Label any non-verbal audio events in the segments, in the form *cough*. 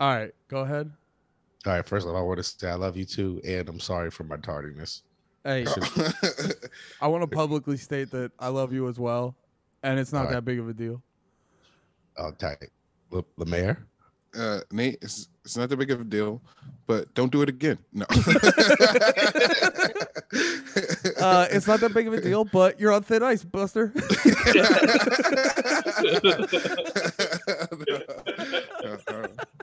All right, go ahead. All right, first of all, I want to say I love you too, and I'm sorry for my tardiness. Hey, *laughs* I want to publicly state that I love you as well, and it's not All right. that big of a deal. Oh, tight. Le, the mayor? uh, Nate, it's, it's not that big of a deal, but don't do it again. No. *laughs* *laughs* Uh, it's not that big of a deal, but you're on thin ice, Buster.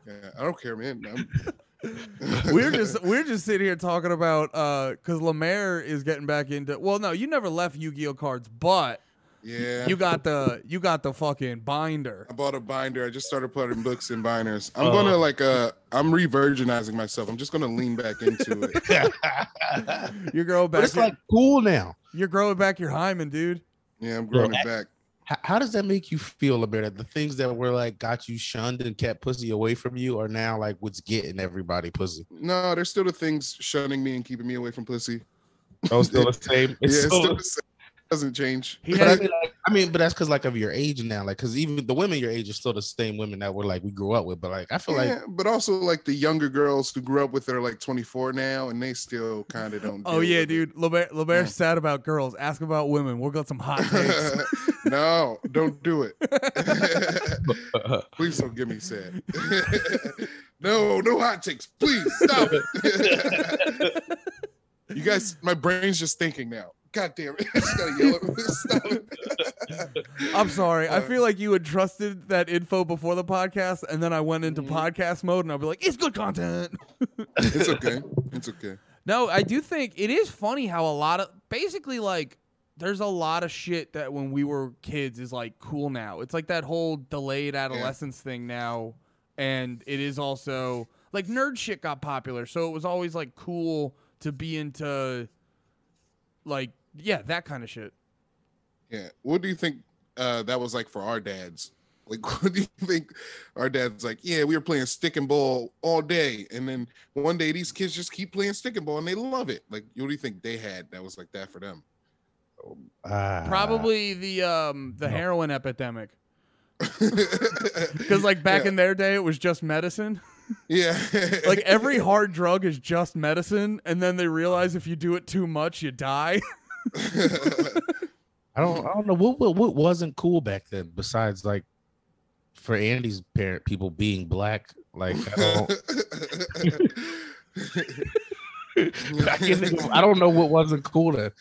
Yeah, I don't care, man. I'm- *laughs* we're just we're just sitting here talking about uh because Lemaire is getting back into. Well, no, you never left Yu-Gi-Oh cards, but yeah. you got the you got the fucking binder. I bought a binder. I just started putting books in binders. I'm Oh. gonna like uh I'm re-virginizing myself. I'm just gonna lean back into it. *laughs* You're growing but back. it's your- like cool now. you're growing back your hymen, dude. Yeah, I'm growing Yeah. it back. How, how does that make you feel about it? The things that were like got you shunned and kept pussy away from you are now like what's getting everybody pussy. No, there's still the things shunning me and keeping me away from pussy. Oh, still the *laughs* same. yeah, It's it's still still the same. doesn't change. He But I mean, like, I mean, but that's because like of your age now, like because even the women your age are still the same women that were like we grew up with. But like I feel like yeah, but also like the younger girls who grew up with her like 24 now, and they still kind of don't. oh yeah, dude. Lemaire, Lemaire's Yeah. sad about girls. Ask about women. We'll got some hot *laughs* takes. *laughs* no, don't do it. *laughs* Please don't get me sad. *laughs* no, no hot takes. Please stop it. you guys, my brain's just thinking now. God damn it. *laughs* I just gotta yell at me. Stop it. I'm sorry. I feel like you had trusted that info before the podcast, and then I went into Mhm. podcast mode, and I'll be like, "It's good content." It's okay. It's okay. No, I do think it is funny how a lot of basically like there's a lot of shit that when we were kids is like cool now. It's like that whole delayed adolescence thing now, and it is also like nerd shit got popular, so it was always like cool to be into like yeah that kind of shit. Yeah. What do you think uh, that was like for our dads? Like, *laughs* what do you think our dad's like? Yeah, we were playing stick and ball all day, and then one day these kids just keep playing stick and ball and they love it. Like, what do you think they had that was like that for them? Ah, Probably the um the no. heroin epidemic *laughs* because like back Yeah. in their day it was just medicine. yeah, *laughs* like every hard drug is just medicine and then they realize if you do it too much you die *laughs* I don't I don't know what, what what wasn't cool back then besides like for Andy's parent people being black. Like I don't I, can't think of- I don't know what wasn't cool then.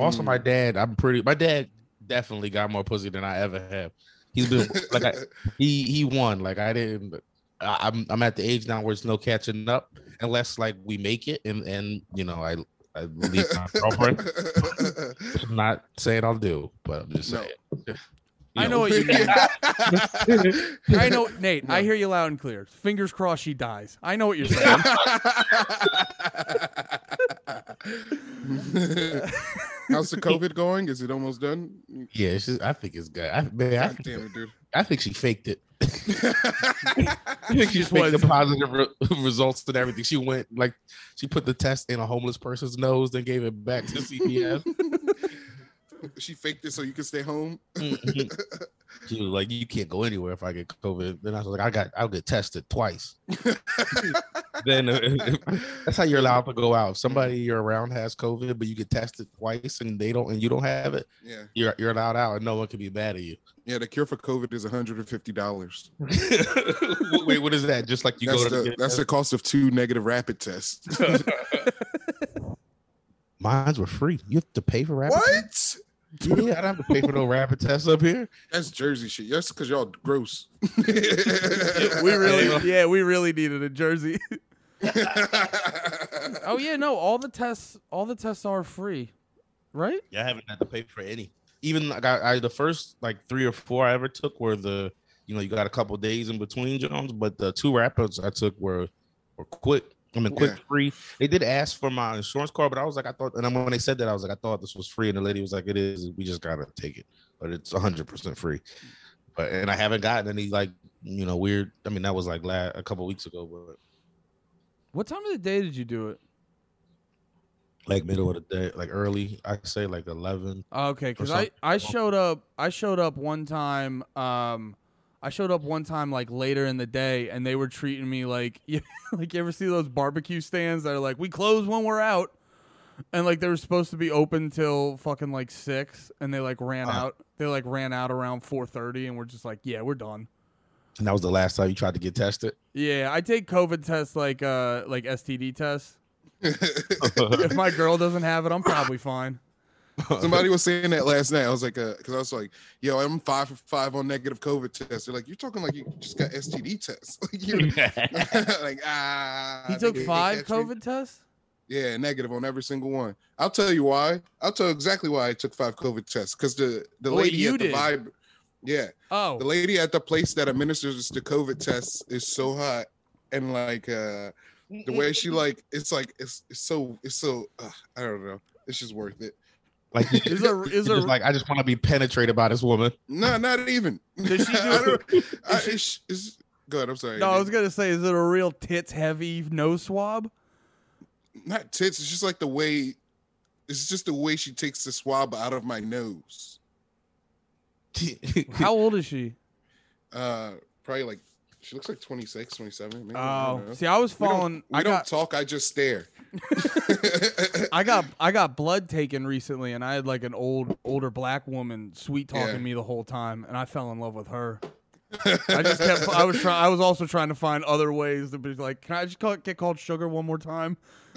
Also, Mm. my dad, I'm pretty. My dad definitely got more pussy than I ever have. He's been like I, *laughs* he he won. Like I didn't. I, I'm I'm at the age now where it's no catching up unless like we make it and and you know I I leave my *laughs* girlfriend. I'm not saying I'll do, but I'm just No. saying. I know what you mean. *laughs* i know nate i hear you loud and clear fingers crossed she dies i know what you're saying *laughs* How's the *laughs* COVID going? Is it almost done? Yeah, it's just, I think it's good. I, man, I, God damn it, dude. I think she faked it. *laughs* I think she Just faked the positive re- results and everything. She went like she put the test in a homeless person's nose, then gave it back to CPS. She faked it so you can stay home. Mhm. *laughs* she was like, "You can't go anywhere if I get COVID." Then I was like, "I got, I'll get tested twice." *laughs* then uh, *laughs* that's how you're allowed to go out. If somebody you're around has COVID, but you get tested twice and they don't, and you don't have it. yeah, You're you're allowed out, and no one can be mad at you. yeah. The cure for COVID is 150 dollars. Wait, what is that? Just like you That's go to the that's the cost of two negative rapid tests. Mines were free. You have to pay for rapid. what? Yeah, I don't have to pay for no rapid tests up here. That's Jersey shit. That's because y'all gross. we *laughs* really yeah we really needed a jersey *laughs* *laughs* oh yeah no all the tests all the tests are free right Yeah, I haven't had to pay for any. Even like I, I the first like three or four I ever took were the you know you got a couple days in between Jones, but the two rapids I took were were quick. I mean, quick Yeah. free. They did ask for my insurance card, but I was like, I thought, and then when they said that, I was like, I thought this was free, and the lady was like, it is. We just gotta take it, but it's hundred percent free. But and I haven't gotten any like you know weird. I mean, that was like last, a couple weeks ago, but what time of the day did you do it like middle of the day, like early, I say like eleven. Okay, because I. I showed up I showed up one time. Um, I showed up one time like later in the day, and they were treating me like, *laughs* like you ever see those barbecue stands that are like, we close when we're out, and like they were supposed to be open till fucking like six, and they like ran Uh. out. They like ran out around four thirty, and we're just like, yeah, we're done. And that was the last time you tried to get tested. Yeah, I take COVID tests like uh like STD tests. *laughs* if my girl doesn't have it, I'm probably fine. Somebody was saying that last night. I was like, because I was like, yo, I'm five for five on negative COVID tests. They're like, you're talking like you just got STD tests. *laughs* like, you're, *laughs* *laughs* like, ah. He took five catch me. COVID tests. Yeah, negative on every single one. I'll tell you why. I'll tell you exactly why I took five COVID tests. Because the the Oh, lady you at the did? vibe, yeah, Oh. the lady at the place that administers the COVID tests is so hot, and like uh the way she like, it's like it's, it's so it's so uh, I don't know. It's just worth it. Like, is there is just there like I just want to be penetrated by this woman. No, not even. *laughs* Did she do- I don't, I, she- it's, it's, go ahead. I'm sorry. No, I was gonna say, is it a real tits heavy nose swab? not tits. It's just like the way. It's just the way she takes the swab out of my nose. *laughs* How old is she? Uh, probably like she looks like 26, 27. Maybe. Oh, don't see, I was we don't, we I don't got, talk. I just stare. *laughs* I got, I got blood taken recently, and I had like an old, older black woman sweet talking Yeah. me the whole time, and I fell in love with her. *laughs* I just kept. I was trying. I was also trying to find other ways to be like, can I just call, get called sugar one more time? *laughs*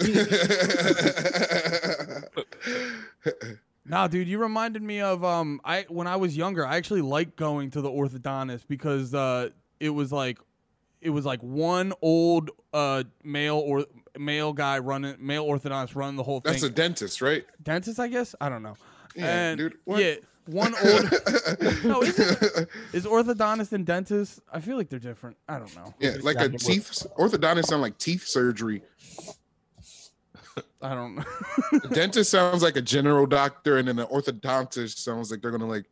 Nah, dude, you reminded me of um I when I was younger, I actually liked going to the orthodontist because uh it was like it was like one old uh male or male guy running male orthodontist running the whole thing. That's a dentist, right? dentist, I guess. I don't know. Yeah, and dude. What? yeah, one old *laughs* No, isn't is orthodontist and dentist. I feel like they're different. I don't know. yeah, like a teeth orthodontist sound like teeth surgery. I don't know. Dentist sounds like a general doctor, and then the orthodontist sounds like they're gonna like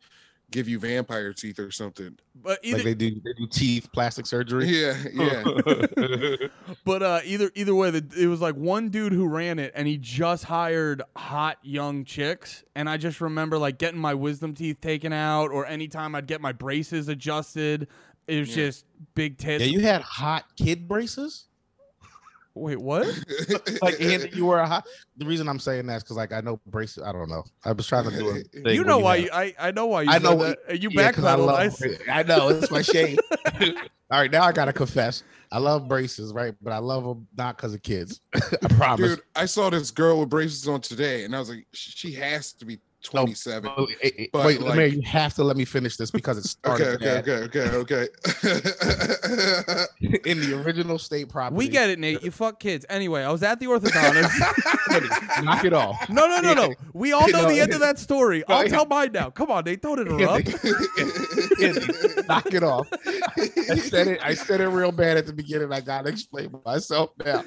give you vampire teeth or something. but either like they do, they do teeth plastic surgery. Yeah, *laughs* yeah. *laughs* But uh, either either way, the, it was like one dude who ran it, and he just hired hot young chicks. And I just remember like getting my wisdom teeth taken out, or anytime I'd get my braces adjusted, it was Yeah. just big tits. yeah, you had hot kid braces. Wait, what? *laughs* Like, and *laughs* you were a hot. The reason I'm saying that is because, like, I know braces. I don't know. I was trying to do *laughs* it. you know why? You, I I know why you. I know that. and You Yeah, 'cause I backpedaled. love- I s- I know it's my shame. All right, now I gotta confess. I love braces, right? But I love them not because of kids. I promise. Dude, I saw this girl with braces on today, and I was like, she has to be 27. Oh, eh, eh, but, Wait, like- Lemaire, you have to let me finish this because it Okay, started okay, bad. okay, okay, okay. *laughs* in the original state property. we get it, Nate. You fuck kids. Anyway, I was at the orthodontist. *laughs* Knock it off. no, no, no, no. *laughs* We all know No, the end of that story. I'll yeah. tell mine now. Come on, Nate. Don't interrupt. Knock it off. I said it. I said it real bad at the beginning. I gotta explain myself now.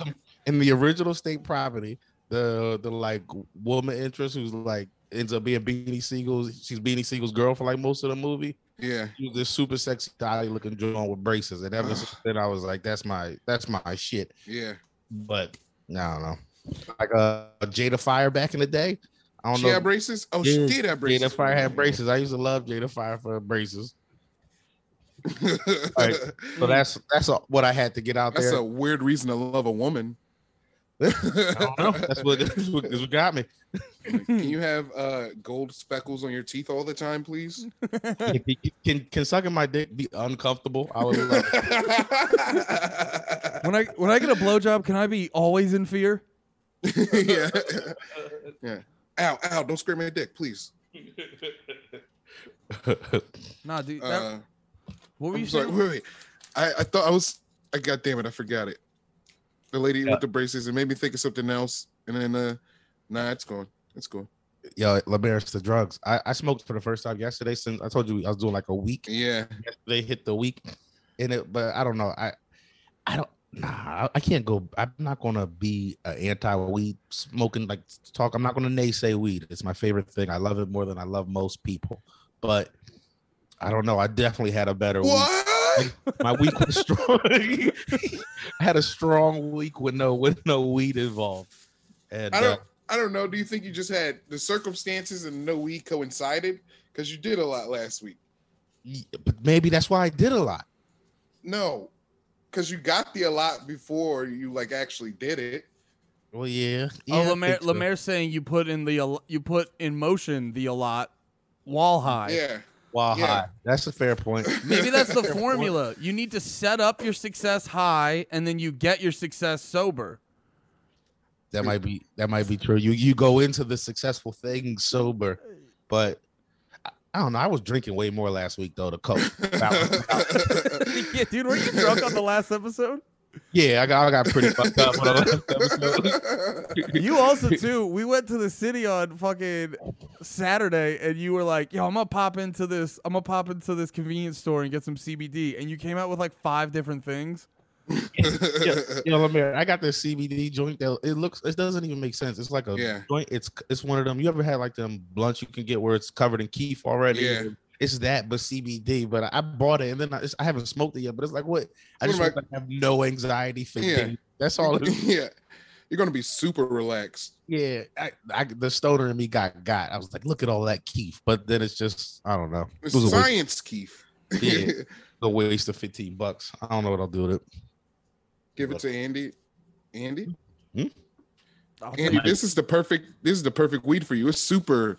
Um, in the original state property, the the like woman interest who's like ends up being Beanie Sigel's. She's Beanie Sigel's girl for like most of the movie. yeah. She was this super sexy, dolly looking joint with braces, and ever since then I was like, that's my that's my shit. Yeah. But no, I don't know. Like uh, Jada Fire back in the day. I don't She know. had braces? Oh, Yeah, she did have braces. Jada Fire had braces. I used to love Jada Fire for her braces. *laughs* right. So that's that's uh, what I had to get out That's there. That's a weird reason to love a woman. I don't know. That's what, that's what, that's what got me. Can you have uh, gold speckles on your teeth all the time, please? Can, can, can sucking my dick be uncomfortable? I would love it. When I when I get a blowjob, can I be always in fear? yeah. Yeah. Ow, ow, don't scrape my dick, please. Nah, dude. That, Uh, what were you I'm sorry. saying? Wait, wait. I, I thought I was. I god damn it, I forgot it. The lady Yeah. with the braces. It made me think of something else, and then uh, nah, it's gone. It's gone. Yo, Lemaire, it's the drugs. I, I smoked for the first time yesterday. Since I told you I was doing like a week. Yeah. They hit the week in it, but I don't know. I I don't. Nah, I, I can't go. I'm not gonna be an anti-weed smoking like talk. I'm not gonna naysay weed. It's my favorite thing. I love it more than I love most people. But I don't know. I definitely had a better week. What? My week was strong. *laughs* I had a strong week with no with no weed involved. And I uh, don't. I don't know. Do you think you just had the circumstances and no weed coincided? Because you did a lot last week. Y- But maybe that's why I did a lot. No, because you got the a lot before you like actually did it. Well, yeah. yeah oh, I Lemaire, so. Lemaire's saying you put in the you put in motion the a lot while high. Yeah. While Yeah. high. That's a fair point. *laughs* Maybe that's the Fair point. formula. You need to set up your success high, and then you get your success sober. That might be that might be true. You you go into the successful thing sober, but I, I don't know. I was drinking way more last week though. The coke. *laughs* yeah, dude, were you drunk on the last episode? Yeah, I got I got pretty fucked up on the last episode. You also too. We went to the city on fucking Saturday, and you were like, "Yo, I'm gonna pop into this. I'm gonna pop into this convenience store and get some CBD." And you came out with like five different things. yeah, you know, Lemaire, I got this CBD joint that it looks it doesn't even make sense. It's like a Yeah. joint. It's it's one of them. You ever had like them blunts you can get where it's covered in kief already? Yeah. It's that, but CBD. But I, I bought it and then I, I haven't smoked it yet. But it's like what? I just am I- want to have no anxiety for Yeah. days. That's all. It is. *laughs* yeah. You're gonna be super relaxed. Yeah, I, I, the stoner in me got got. I was like, look at all that kief. But then it's just I don't know. It It's was science, Keith. Yeah. *laughs* a waste of fifteen bucks. I don't know what I'll do with it. Give it to Andy. Andy, hmm? I'll Andy, this is the perfect. This is the perfect weed for you. It's super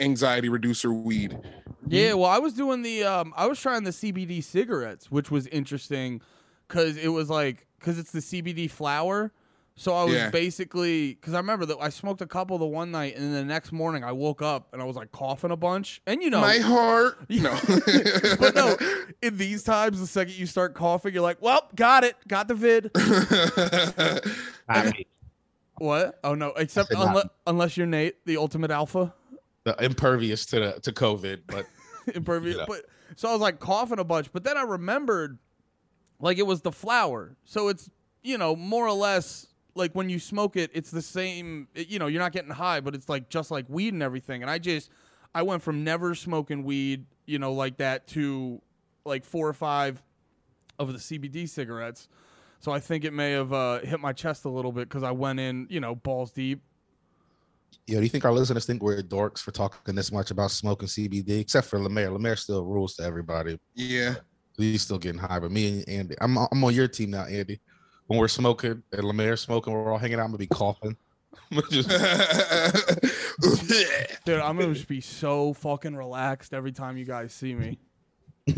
anxiety reducer weed. Yeah, well, I was doing the um I was trying the CBD cigarettes, which was interesting cuz it was like cuz it's the CBD flower. So I was Yeah. basically cuz I remember that I smoked a couple the one night and then the next morning I woke up and I was like coughing a bunch. And you know, My heart. *laughs* No. *laughs* but no, in these times the second you start coughing you're like, "Well, got it. Got the vid." *laughs* What? Oh no, except said unless, unless you're Nate, the ultimate alpha. The impervious to the to COVID, but *laughs* impervious. Yeah. But so I was like coughing a bunch, but then I remembered like it was the flower. So it's you know more or less like when you smoke it, it's the same. It, you know, you're not getting high, but it's like just like weed and everything. And I just I went from never smoking weed, you know, like that to like four or five of the CBD cigarettes. So I think it may have uh, hit my chest a little bit because I went in, you know, balls deep. Yo, do you think our listeners think we're dorks for talking this much about smoking CBD? Except for Lemaire. Lemaire still rules to everybody. yeah. He's still getting high, but me and Andy, I'm I'm on your team now, Andy. When we're smoking and Lemaire's smoking, we're all hanging out. I'm gonna be coughing. *laughs* Just- *laughs* Dude, I'm gonna just be so fucking relaxed every time you guys see me. *laughs*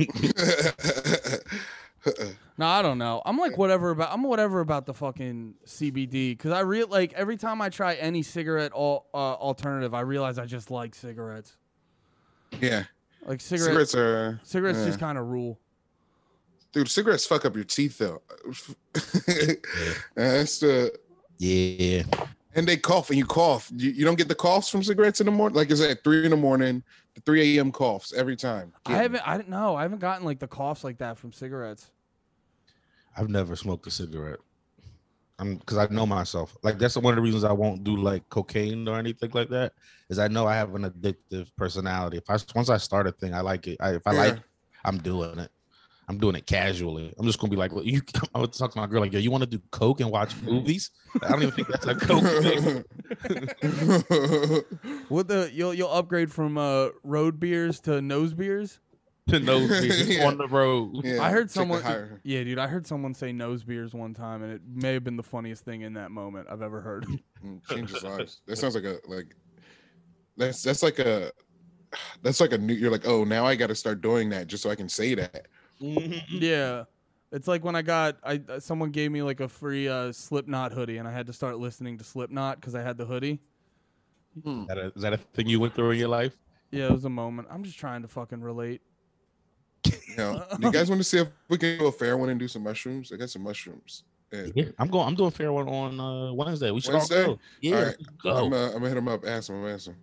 *laughs* No, I don't know. I'm like whatever about I'm whatever about the fucking CBD because I real like every time I try any cigarette al- uh, alternative, I realize I just like cigarettes. yeah. Like cigarettes, Cigarettes are cigarettes yeah. just kind of rule. dude. Cigarettes fuck up your teeth though. *laughs* That's the yeah. and they cough and you cough. You, you don't get the coughs from cigarettes in the morning. Like I said, three in the morning, the three a.m. coughs every time. I haven't. I don't know. I haven't gotten like the coughs like that from cigarettes. I've never smoked a cigarette. I'm because I know myself. Like that's one of the reasons I won't do like cocaine or anything like that. Is I know I have an addictive personality. If I once I start a thing, I like it. I, if I like, Yeah. it, I'm doing it. I'm doing it casually. I'm just gonna be like, "Look, you. *laughs* I would talk to my girl like, yo, you want to do coke and watch *laughs* movies? I don't even think that's a coke thing. *laughs* What the you'll you'll upgrade from uh, road beers to nose beers? to nose beers Yeah. on the road. Yeah, I heard take the someone. higher- Yeah, dude, I heard someone say nose beers one time, and it may have been the funniest thing in that moment I've ever heard. Mm, changes lives. That sounds like a like. That's that's like a. That's like a new. You're like, oh, now I got to start doing that just so I can say that. Yeah, it's like when I got I uh, someone gave me like a free uh, Slipknot hoodie, and I had to start listening to Slipknot because I had the hoodie. Is that, a, is that a thing you went through in your life? Yeah, it was a moment. I'm just trying to fucking relate. You *laughs* know, you guys want to see if we can do a fair one and do some mushrooms? I got some mushrooms. Yeah. Yeah, I'm going. I'm doing fair one on uh, Wednesday. We should Wednesday? all go. Yeah, All go. I'm, uh, I'm gonna hit him up. Ask him. Ask him.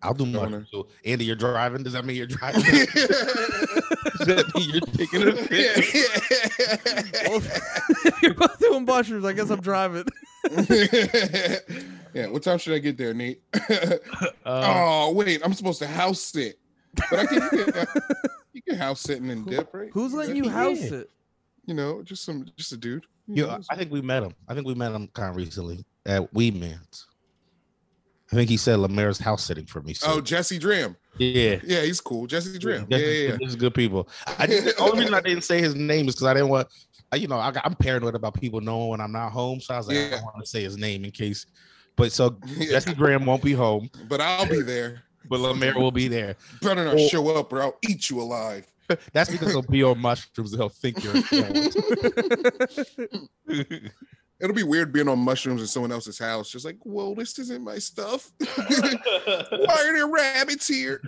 I'll do Go mushrooms. Andy, you're driving. Does that mean you're driving? *laughs* *laughs* Does *laughs* that mean you're taking a fit? Well, if you're both doing mushrooms, I guess I'm driving. *laughs* *laughs* yeah. What time should I get there, Nate? Uh, oh wait, I'm supposed to house sit, but I can. You can, you can house sitting and dip, right? Who's letting you Yeah. house it? You know, just some, just a dude. You you, know, I think we met him. I think we met him kind of recently at Weedman's. I think he said Lemaire's house sitting for me. So. Oh, Jesse Dram. Yeah. Yeah, he's cool. Jesse Dram. Yeah, yeah, yeah. He's good people. I didn't, the only reason I didn't say his name is because I didn't want, you know, I got, I'm paranoid about people knowing when I'm not home. So I was like, I don't want to say his name in case. But so *laughs* Yeah. Jesse Graham won't be home, But I'll be there. but Lemaire will be there. Better not Well- show up or I'll eat you alive. *laughs* That's because he'll be on mushrooms. They'll think you're. *laughs* a clone. It'll be weird being on mushrooms in someone else's house. Just like, whoa, this isn't my stuff. *laughs* Why are there rabbits here?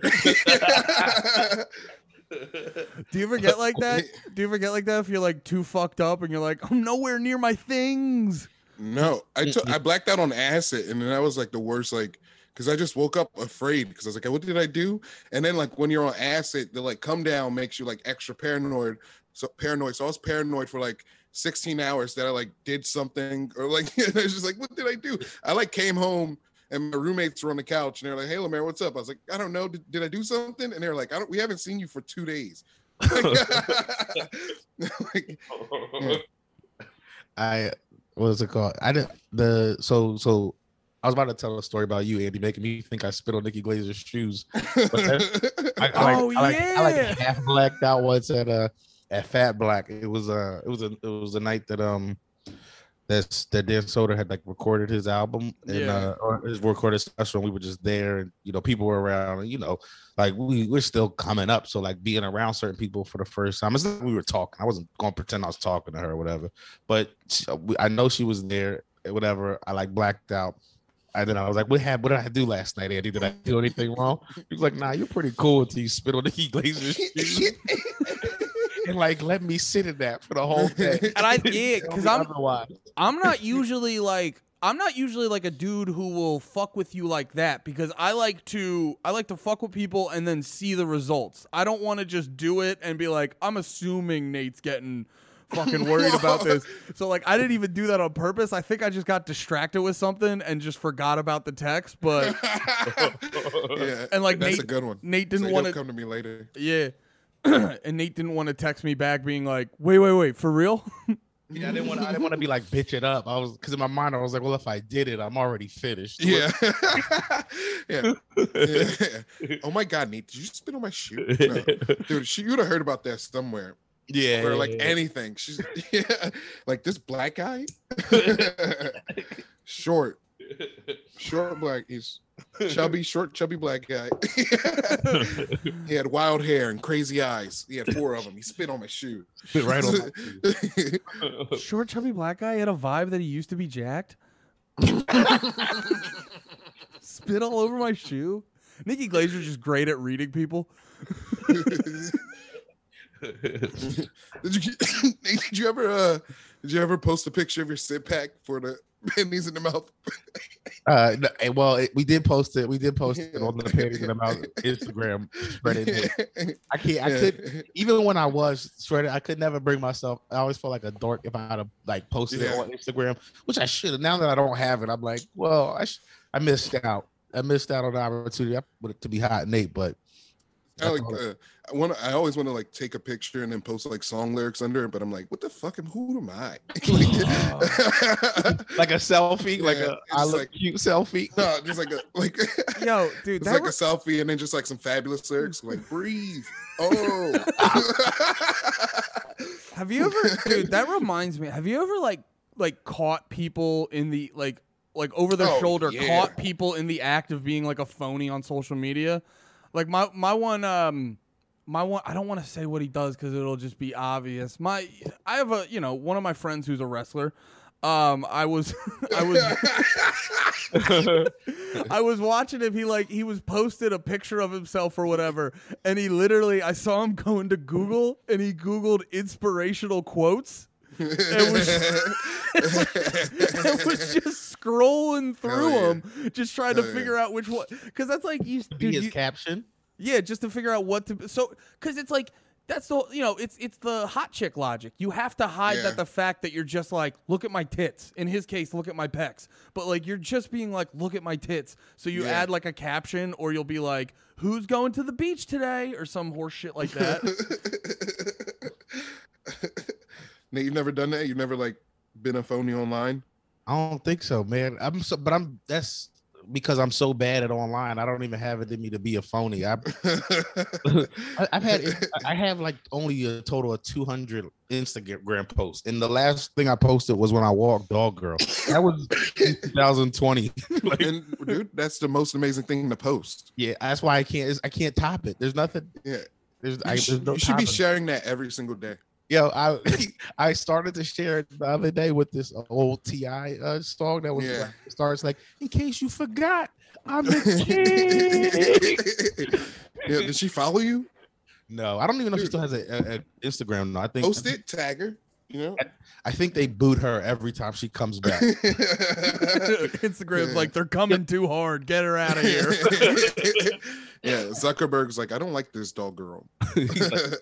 Do you ever get like *laughs* that? Do you ever get like that if you're like too fucked up and you're like, I'm nowhere near my things? no, I mm, took mm. I blacked out on acid, and then I was like the worst. Like, because I just woke up afraid because I was like, what did I do? And then like when you're on acid, the like come down makes you like extra paranoid. So paranoid. So I was paranoid for like 16 hours that I like did something or like *laughs* I was just like, what did I do? I like came home and my roommates were on the couch and they're like, hey Lemaire, what's up? I was like, I don't know. Did, did I do something? And they're like, I don't we haven't seen you for two days. *laughs* *laughs* like, yeah. I what was it called? I didn't the so so I was about to tell a story about you, Andy, making me think I spit on Nikki Glazer's shoes. I, I Oh, like, I like, I yeah. like half blacked out once at uh at Fat Black. It was a it was a it was a night that um that's that Dan Soder had like recorded his album and Yeah. uh or his recorded special and we were just there and you know people were around and you know like we we're still coming up so like being around certain people for the first time it's not like we were talking I wasn't gonna pretend I was talking to her or whatever but she, I know she was there whatever I like blacked out and then I was like, "What happened? What did I do last night, Andy? Did I do anything wrong?" He was like, "Nah, you're pretty cool until you spit on the heat glazer's *laughs* *laughs* shoes." and like let me sit in that for the whole *laughs* day. And I *laughs* Tell yeah, because I'm otherwise. I'm not *laughs* usually like I'm not usually like a dude who will fuck with you like that because I like to I like to fuck with people and then see the results. I don't want to just do it and be like I'm assuming Nate's getting fucking worried about this. So like I didn't even do that on purpose. I think I just got distracted with something and just forgot about the text, but yeah, and like that's Nate a good one. Nate didn't like, want to come to me later. yeah. *clears throat* and Nate didn't want to text me back being like, "Wait, wait, wait, for real?" *laughs* Yeah, I didn't want. I didn't want to be like bitch it up. I was because in my mind I was like, well, if I did it, I'm already finished. Yeah. *laughs* yeah. yeah. Oh my God, Nate, did you spit on my shoe? *laughs* No. Dude, she, you'd have heard about that somewhere. yeah, or like yeah, yeah. anything. She's yeah, like this black guy. short, short black. He's chubby, short, chubby black guy. *laughs* he had wild hair and crazy eyes. He had four of them. He spit on my shoe. Spit right on. My *laughs* shoe. Short, chubby black guy had a vibe that he used to be jacked. Spit all over my shoe. Nikki Glazer's just great at reading people. *laughs* did you did you ever uh did you ever post a picture of your sit pack for the *laughs* panties in the mouth? Uh, no, well, it, we did post it. We did *laughs* post it on the panties in the mouth Instagram. Spread it. *laughs* I can't. I could even when I was shredded, I could never bring myself. I always felt like a dork if I had to like posted it on Instagram, which I should have. Now that I don't have it, I'm like, well, I sh- I missed out. I missed out on the opportunity I wanted it to be hot Nate, but I like uh, I want I always want to like take a picture and then post like song lyrics under it, but I'm like, what the fuck? am- Who am I? *laughs* like, *laughs* like a selfie, like Yeah, a it's I look like- cute selfie. *laughs* no, just like a like Yo, dude, it's that like re- a selfie and then just like some fabulous lyrics like breathe. Oh. have you ever, dude? That reminds me. Have you ever like like caught people in the like like over their Oh, shoulder yeah. caught people in the act of being like a phony on social media? Like my my one um my one I don't want to say what he does because it'll just be obvious. My I have a you know one of my friends who's a wrestler. Um, I was *laughs* I was *laughs* I was watching him. He like he was posted a picture of himself or whatever, and he literally I saw him going to Google and he googled inspirational quotes. And was, *laughs* and was just scrolling through yeah. them, just trying to Hell yeah. figure out which one. Because that's like you, Be dude, his you- caption. yeah, just to figure out what to. So, because it's like that's the you know it's it's the hot chick logic. You have to hide Yeah. that the fact that you're just like look at my tits. In his case, look at my pecs. But like you're just being like look at my tits. So you Yeah. add like a caption, or you'll be like who's going to the beach today, or some horse shit like that. *laughs* Nate, you've never done that? You've never like been a phony online? I don't think so, man. I'm so, but I'm. That's because I'm so bad at online, I don't even have it in me to be a phony. I, *laughs* I've had I have like only a total of 200 Instagram posts, and the last thing I posted was when I walked dog girl. That was *laughs* 2020. *laughs* like, and dude, that's the most amazing thing to post. yeah, that's why I can't I can't top it. There's nothing. Yeah. There's, You, I, there's no you should be sharing that every single day. Yo, I *laughs* *laughs* I started to share it the other day with this old T.I. uh, song that was Yeah. like, starts like, in case you forgot, I'm the *laughs* king. yeah, did she follow you? no, I don't even know if she still has a, a, a Instagram. No, I think Post it, tag her. You know. I think they boot her every time she comes back. *laughs* Instagram's Yeah. like they're coming too hard. Get her out of here. *laughs* yeah, Zuckerberg's like, I don't like this dog girl. Like,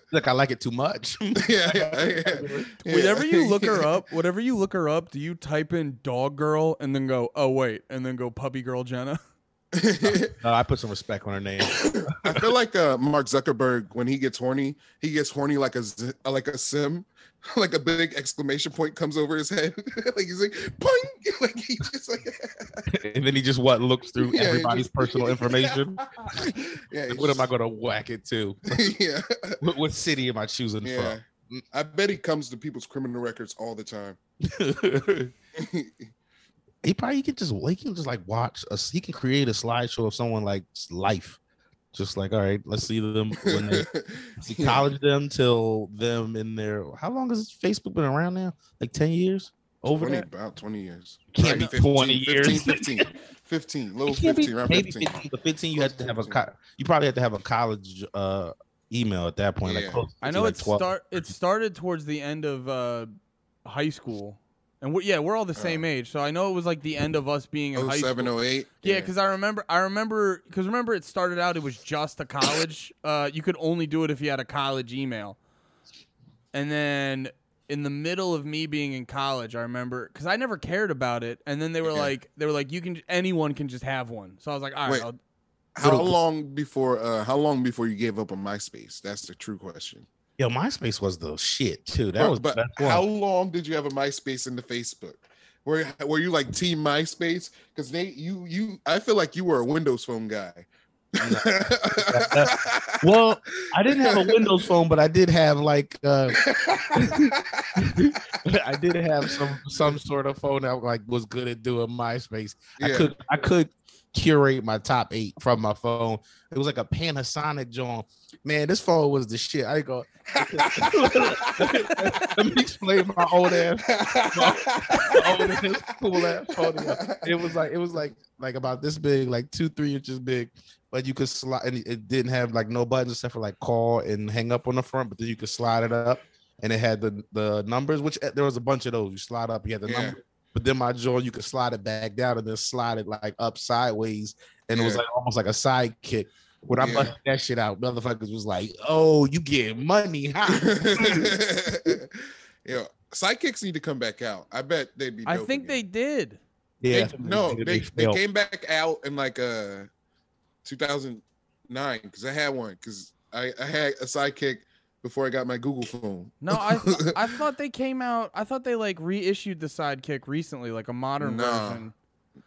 *laughs* Look, I like it too much. yeah, yeah, yeah. Whenever you look her up, whatever you look her up, do you type in dog girl and then go, oh wait, and then go puppy girl Jenna? No, I put some respect on her name. I feel like uh, Mark Zuckerberg when he gets horny, he gets horny like a z- like a sim, *laughs* like a big exclamation point comes over his head, *laughs* like he's like, Poing! *laughs* like he just like, and then he just what looks through Yeah, everybody's just- personal information. yeah, What am I gonna whack it to? yeah, What, what city am I choosing yeah. Mm, I bet he comes to people's criminal records all the time. he probably could just he can just like watch us. He can create a slideshow of someone like life. Just like, all right, let's see them *laughs* when they see college them till them in their how long has Facebook been around now? Like 10 years? Over 20, that? about 20 years. Can't be 20 years. 15, 15, 15, little It can't be 15, around maybe 15. 15, but 15 you Close have to to have a co- you probably have to have a college uh email at that point. Yeah. Like close I know like it start it started towards the end of uh, high school, and we yeah, we're all the same Oh. age, so I know it was like the end of us being in high 07, school. 08. Yeah, because I remember, I remember, because remember, it started out. It was just a college. *coughs* uh, you could only do it if you had a college email. And then in the middle of me being in college, I remember because I never cared about it. And then they were Yeah. like, they were like, you can, anyone can just have one. So I was like, all right, Wait. I'll, How Little- long before uh how long before you gave up on MySpace? That's the true question. Yo, MySpace was the shit too. That But- was but the how long did you have a MySpace into Facebook? Were were you like team MySpace? Because they you you I feel like you were a Windows Phone guy. *laughs* Well, I didn't have a Windows phone, but I did have like uh *laughs* I did have some some sort of phone that like was good at doing MySpace. I Yeah. could I could curate my top eight from my phone. It was like a Panasonic John. Man, this phone was the shit. I go. *laughs* Let me explain my old ass, my old ass cool ass phone. It was like it was like like about this big, like two three inches big, but you could slide. And it didn't have like no buttons except for like call and hang up on the front. But then you could slide it up, and it had the the numbers. Which eh, there was a bunch of those. You slide up, you had the Yeah. number. But then my joint, you could slide it back down and then slide it like up sideways, and it was like almost like a sidekick. When I Yeah. busted that shit out, motherfuckers was like, "Oh, you get money, huh?" *laughs* *laughs* yeah, sidekicks need to come back out. I bet they'd be. I dope think they did. yeah, They- no, they, they failed. came back out in like uh 2009 because I had one because I, I had a sidekick before I got my Google phone. No, I, *laughs* th- I thought they came out. I thought they like reissued the Sidekick recently, like a modern No, version.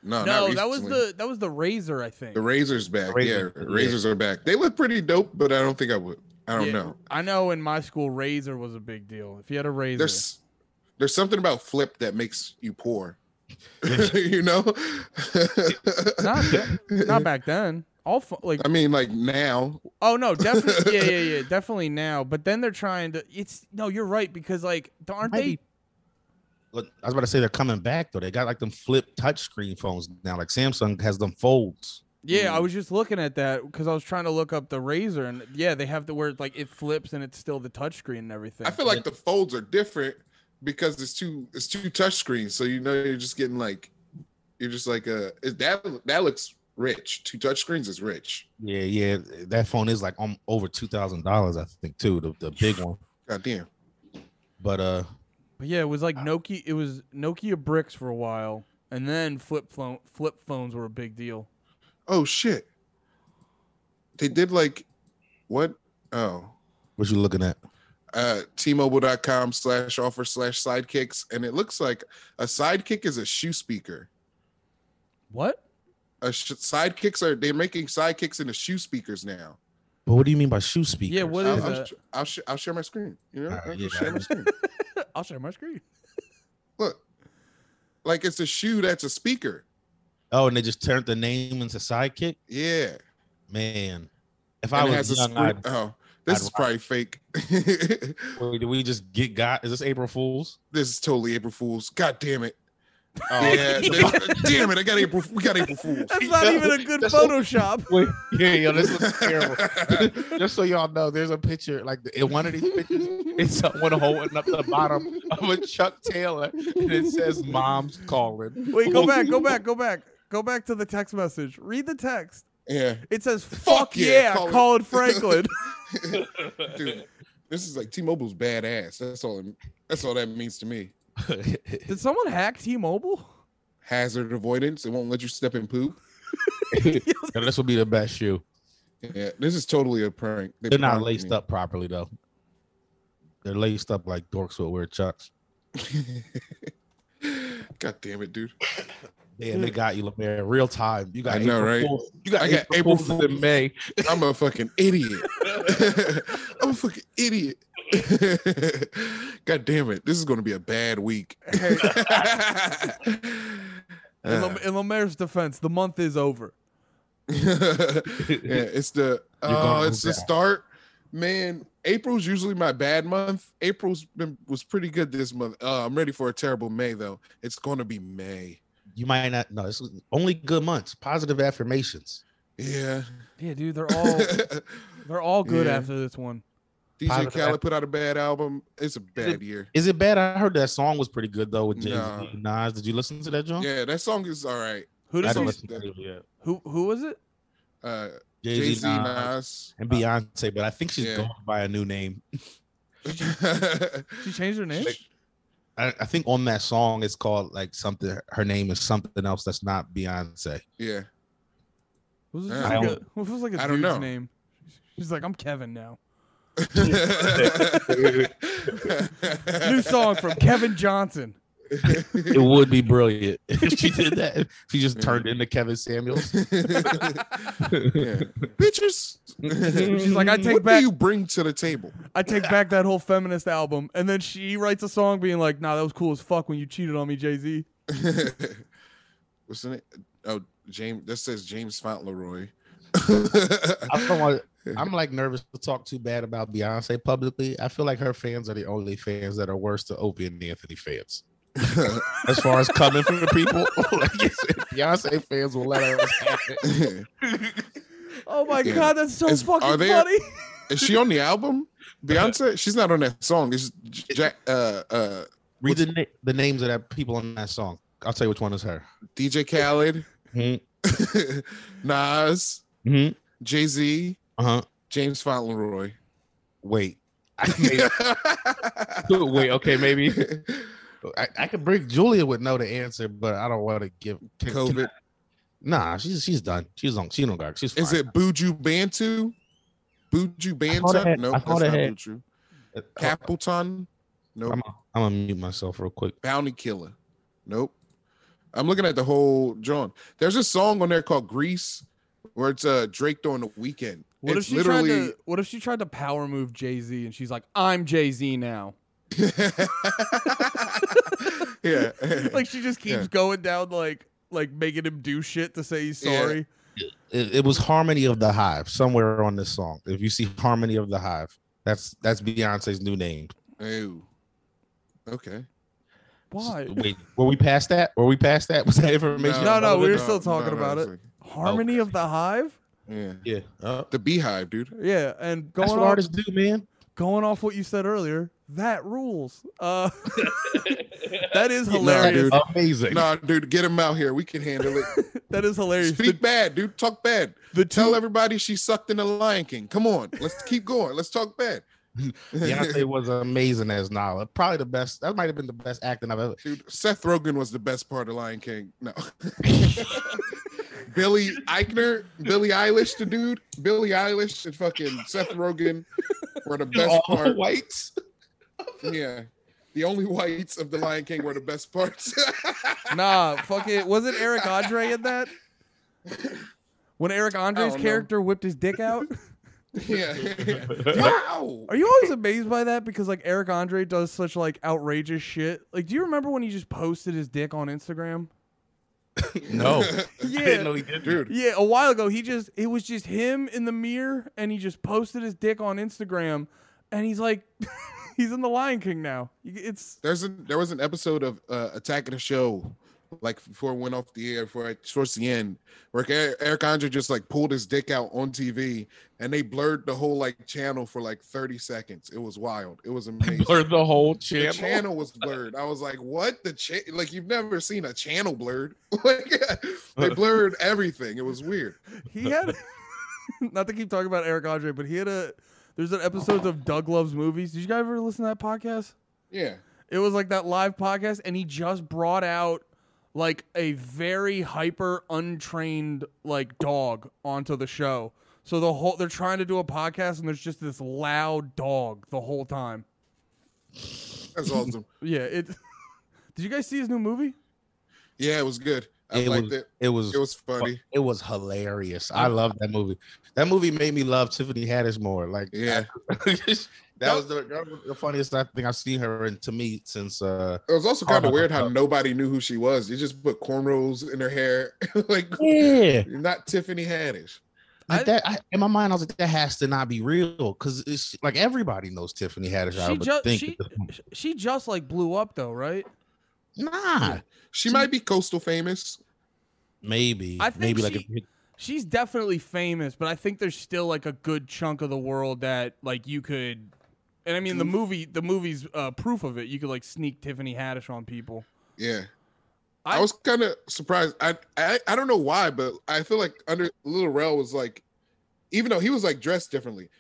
No, No, not that was the that was the Razr, I think. the razors back. Razr, yeah, yeah. razors are back. They look pretty dope, but I don't think I would. I don't Yeah, know. I know in my school, Razr was a big deal. If you had a Razr, There's there's something about flip that makes you poor. *laughs* you know? not not back then. All fu- like I mean, like now. oh no, definitely *laughs* yeah yeah yeah definitely now. But then they're trying to. It's no, you're right because like aren't they? be- Look, I was about to say they're coming back though. They got like them flip touchscreen phones now. Like Samsung has them folds. Yeah, I Mm. was just looking at that because I was trying to look up the Razr, and yeah, they have the where like it flips and it's still the touchscreen and everything. I feel like the folds are different because it's two it's two touch screens. So you know you're just getting like you're just like uh that that looks rich. Two touchscreens is rich. Yeah, yeah. That phone is like um, over two thousand dollars, I think, too. The, the big one. God damn. But uh, But yeah, it was like Nokia. It was Nokia bricks for a while, and then flip phone flip phones were a big deal. Oh shit. They did like what? Oh. what you looking at? Uh T-Mobile.com slash offer slash sidekicks. And it looks like a sidekick is a shoe speaker. What? A sh- sidekicks are they're making sidekicks into shoe speakers now. But what do you mean by shoe speakers? Yeah, what I'll, is I'll, sh- I'll, sh- I'll share my screen. You know, Uh, I'll yeah, share my screen. *laughs* I'll share my screen. Look, like it's a shoe that's a speaker. Oh, and they just turned the name into sidekick. Yeah, Man, if and I was young, screen. I'd, Oh, this I'd is probably fake. *laughs* wait, did we just get got? Is this April Fools? this is totally April Fools. God damn it. Oh, Yeah, damn it! I got April. We got April Fools. That's not Yeah, even a good that's what- Photoshop. *laughs* Wait, yeah, yo, this looks *laughs* terrible. *laughs* Just so y'all know, there's a picture like in one of these pictures, it's someone holding up the bottom of a Chuck Taylor, and it says "Mom's calling." Wait, go back, go back, go back. Go back to the text message. Read the text. yeah, It says Fuck fuck, yeah, yeah, Colin." Colin Franklin. dude. This is like T-Mobile's badass. That's all. That's all that means to me. *laughs* Did someone hack T-Mobile? Hazard avoidance. It won't let you step in poop. *laughs* Yo, this will be the best shoe. Yeah, this is totally a prank. They They're not laced me. up properly though. They're laced up like dorks would wear chucks. God damn it, dude. Damn, they got you, Lemaire. Real time. You got I know, April right? Fools- You got I got April April Fools in May. I'm a fucking idiot. *laughs* I'm a fucking idiot. *laughs* God damn it. This is going to be a bad week. *laughs* Hey, *laughs* in, Uh, Lem- in Lemaire's defense, the month is over. yeah, it's the oh, gonna it's the start. Man, April's usually my bad month. April's been was pretty good this month. Uh, I'm ready for a terrible May though. It's going to be May. You might not know. This is only good months. Positive affirmations. Yeah. Yeah, dude, they're all they're all good Yeah. after this one. DJ Positive Khaled put out a bad album. It's a bad year. Is it bad? I heard that song was pretty good though with Jay Z Nah. Nas. Did you listen to that, John? Yeah, that song is all right. Who I does don't listen to it yet. who who was it? Uh, Jay Jay Z, Z, Nas, Nas. and Beyonce, but I think she's Yeah. going by a new name. *laughs* She changed her name. I, I think on that song it's called like something. Her name is something else that's not Beyonce. yeah. What was, it I like a, don't- what *laughs* was like a I don't dude's know. name? She's like, I'm Kevin now. New song from Kevin Johnson. It would be brilliant *laughs* if she did that. If she just turned into Kevin Samuels. yeah. *laughs* Bitches. She's like, I take what back do you bring to the table? I take back that whole feminist album. And then she writes a song being like, nah, that was cool as fuck when you cheated on me, Jay-Z. *laughs* What's the name? Oh, James. That says James Fauntleroy. I don't want, I'm like nervous to talk too bad about Beyonce publicly. I feel like her fans are the only fans that are worse than Opie and Anthony fans. As far as coming from the people, *laughs* like Beyonce fans will let us have it. *laughs* Oh my Yeah. god, that's so Is- fucking are they- funny. *laughs* Is she on the album? Beyonce? She's not on that song. It's Jack. Uh, uh, Read the, na- the names of that people on that song. I'll tell you which one is her. DJ Khaled, Mm-hmm. Nas, Mm-hmm. Jay Z, Uh huh. James Fauntleroy. Wait. *laughs* Wait. Okay. Maybe I, I could bring Julia would know the answer, but I don't want to give can- can COVID. I- nah, she's she's done. She's on. She don't got. She's. Is it Buju Banton? Buju Banton? had- No, I that's thought not it had- Buju. Uh, Capleton? Nope. I'm, I'm gonna mute myself real quick. Bounty Killer. Nope. I'm looking at the whole John. There's a song on there called Grease where it's uh Drake on the Weeknd. What it's if she tried to what if she tried to power move Jay-Z and she's like, I'm Jay-Z now. *laughs* yeah. *laughs* Like she just keeps Yeah. going down like like making him do shit to say he's Yeah. sorry. It, it was Harmony of the Hive somewhere on this song. If you see Harmony of the Hive, that's that's Beyonce's new name. Ew. Okay. Why? Wait, were we past that? Were we past that? Was that information? No, no, we were no, still talking about it's it. Like- Harmony of the Hive? yeah. Yeah. Uh, The Beehive, dude. Yeah, and that's going what off, artists do, man. going off what you said earlier, that rules. Uh *laughs* That is Nah, hilarious. dude. Amazing. Nah, dude, get him out here. We can handle it. *laughs* that is hilarious. The, Speak bad, dude. Talk bad. the Tell everybody she sucked in the Lion King. Come on. Let's keep going. Let's talk bad. *laughs* Beyonce was amazing as Nala. Probably the best. That might have been the best acting I've ever. Dude, Seth Rogen was the best part of Lion King. No. Billy Eichner, Billy Eilish, the dude. Billy Eilish and fucking Seth Rogen were the best All part. whites. Yeah. The only whites of the Lion King were the best parts. *laughs* Nah, fuck it. Was it Eric Andre in that? When Eric Andre's don't know. character whipped his dick out. yeah. *laughs* wow. Are you always amazed by that? Because like Eric Andre does such like outrageous shit. Like, do you remember when he just posted his dick on Instagram? *laughs* No, *laughs* I Yeah. didn't know he did. Dude. Yeah, a while ago he just it was just him in the mirror and he just posted his dick on Instagram and he's like *laughs* he's in the Lion King now. It's There's a there was an episode of uh, Attack of the Show, like before it went off the air, for towards the end, where Eric, Eric Andre just like pulled his dick out on TV, and they blurred the whole like channel for like 30 seconds. It was wild. It was amazing. Blurred the whole The channel. channel *laughs* was blurred. I was like, "What? The cha- like you've never seen a channel blurred? *laughs* like they *laughs* blurred everything. It was weird. he had not to keep talking about Eric Andre, but he had a there's an episode of Doug Loves Movies. Did you guys ever listen to that podcast? Yeah, It was like that live podcast, and he just brought out like a very hyper untrained like dog onto the show. So the whole they're trying to do a podcast, and there's just this loud dog the whole time. that's awesome. *laughs* Yeah, it. *laughs* Did you guys see his new movie? Yeah, it was good. I It liked was- it. It was It was funny. It was hilarious. I love that movie. That movie made me love Tiffany Haddish more. Like, Yeah. *laughs* that was the, that was the funniest I think I've seen her in to me since. uh It was also kind of weird how nobody knew who she was. You just put cornrows in her hair, *laughs* like Yeah, not Tiffany Haddish. like I- that. I, in my mind, I was like, that has to not be real because it's like everybody knows Tiffany Haddish. She would just think. she at this point. she just like blew up though, right? Nah, She might be coastal famous. maybe, I think maybe like a, She's definitely famous, but I think there's still like a good chunk of the world that like you could. And I mean, the movie, the movie's uh, proof of it. You could like sneak Tiffany Haddish on people. Yeah. I, I- was kind of surprised. I, I I don't know why, but I feel like under Little Rel was like, even though he was like dressed differently,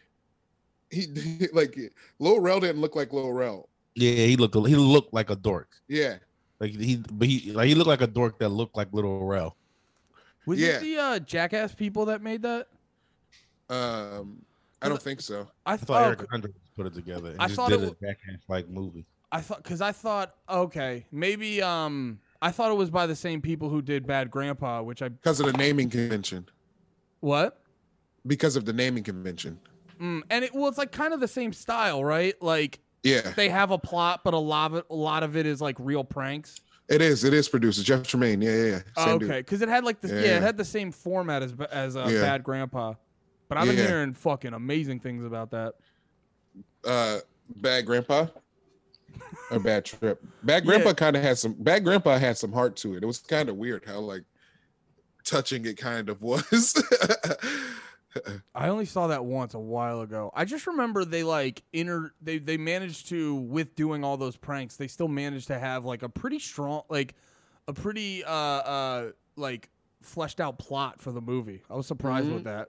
he *laughs* like Lil Rel didn't look like Lil Rel. yeah, he looked he looked like a dork. Yeah, Like he, but he like he looked like a dork that looked like Little Rel. Was Yeah. it the uh, Jackass people that made that? um, I don't think so. I I thought. thought oh, Eric Andre put it together and I just thought did it a jackass like movie. I thought because I thought okay maybe um I thought it was by the same people who did Bad Grandpa, which I Because of the naming convention. what Because of the naming convention. mm, and it well it's like kind of the same style, right? Like Yeah, they have a plot, but a lot of it, a lot of it is like real pranks. it is. It is producer Jeff Tremaine. Yeah, yeah, yeah. Oh, okay, because it had like the yeah. Yeah. it had the same format as as uh, Yeah. Bad Grandpa, but I've been hearing fucking amazing things about that. Uh, Bad Grandpa. Or Bad Trip. Bad. Grandpa kind of had some. Bad Grandpa had some heart to it. It was kind of weird how like touching it kind of was. *laughs* *laughs* I only saw that once a while ago. I just remember they like inner they they managed to with doing all those pranks, they still managed to have like a pretty strong like a pretty uh uh like fleshed out plot for the movie. I was surprised Mhm. with that.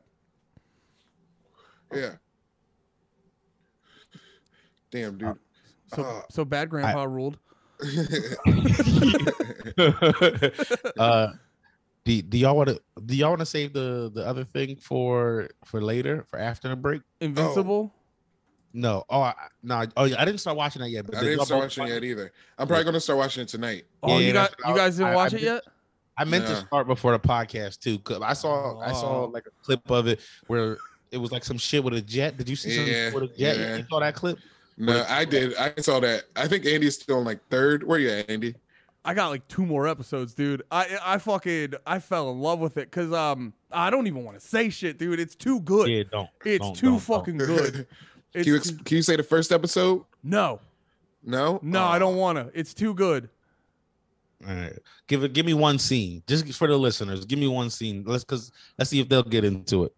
yeah. Damn, dude. So Uh, so bad grandpa ruled. *laughs* *laughs* uh, do, do y'all want to do y'all want to save the the other thing for for later for after the break? Invincible. No, oh I, no, oh yeah, I didn't start watching that yet. But I did didn't y'all start both watching watch it yet either. I'm probably gonna start watching it tonight. Oh, Yeah, you got that's what I you guys didn't I- watch I it did- yet? I meant to start before the podcast too. Cause I saw I saw Oh. like a clip of it where it was like some shit with a jet. Did you see some Yeah, with a jet? yeah. You saw that clip? No, I did. I saw that. I think Andy's still in like third. Where you at, Andy? I got like two more episodes, dude. I I fucking I fell in love with it because um I don't even want to say shit, dude. It's too good. Yeah, don't. it's don't, too don't, don't. fucking good. *laughs* Can you ex- can you say the first episode? no, No. no, I don't want to. It's too good. All right, give it. Give me one scene, just for the listeners. Give me one scene. Let's cause let's see if they'll get into it.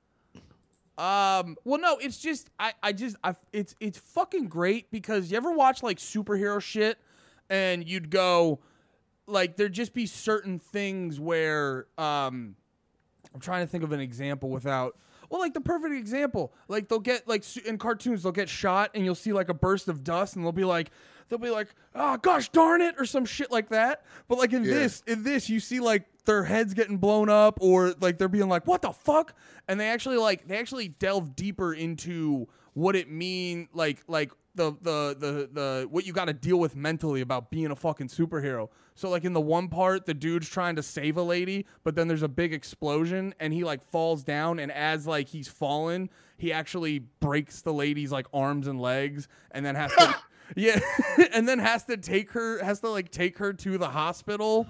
Um, well, no, it's just I, I just I, it's it's fucking great because you ever watch like superhero shit, and you'd go, like there'd just be certain things where um, I'm trying to think of an example without. Well, like the perfect example, like they'll get like in cartoons they'll get shot and you'll see like a burst of dust and they'll be like they'll be like oh gosh darn it or some shit like that. But like in Yeah. this in this you see like their heads getting blown up or like they're being like what the fuck and they actually like they actually delve deeper into what it mean like like the the the the what you got to deal with mentally about being a fucking superhero. So like in the one part, the dude's trying to save a lady, but then there's a big explosion and he like falls down, and as like he's fallen, he actually breaks the lady's like arms and legs, and then has to. *laughs* Yeah, *laughs* and then has to take her has to like take her to the hospital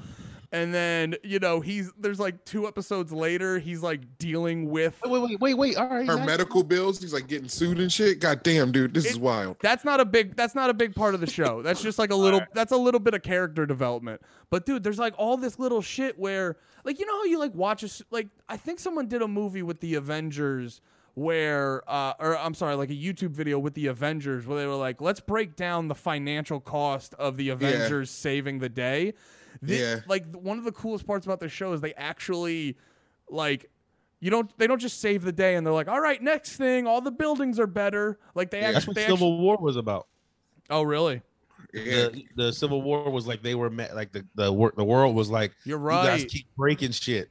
and then you know he's there's like two episodes later he's like dealing with Wait, wait, wait, wait. All right. Her now- medical bills. He's like getting sued and shit. God damn, dude, this is wild. that's not a big that's not a big part of the show that's just like a little that's a little bit of character development but dude there's like all this little shit where like you know how you like watch a like i think someone did a movie with the avengers where uh or i'm sorry like a youtube video with the avengers where they were like let's break down the financial cost of the avengers saving the day Thi- Yeah. like one of the coolest parts about the show is they actually like you don't they don't just save the day and they're like all right next thing all the buildings are better like they That's actually what they Civil actu- War was about. oh really Yeah, The, the Civil War was like they were met, like the the, wor- the world was like you're right. you guys right keep breaking shit,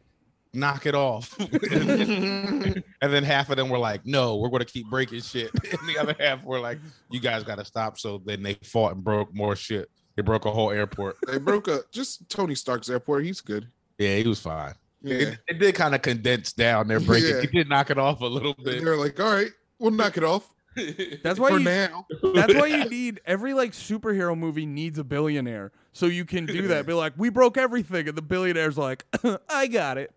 knock it off. *laughs* *laughs* and then half of them were like, no, we're going to keep breaking shit. *laughs* And the other half were like, you guys got to stop. So then they fought and broke more shit. They broke a whole airport. they broke a just Tony Stark's airport. He's good. Yeah, he was fine. Yeah, It, it did kind of condense down their breaking. Yeah. It did knock it off a little bit. they're like, all right, we'll knock it off *laughs* that's why for you, now. that's why you *laughs* need every like superhero movie needs a billionaire so you can do that *laughs* be like we broke everything and the billionaire's like i got it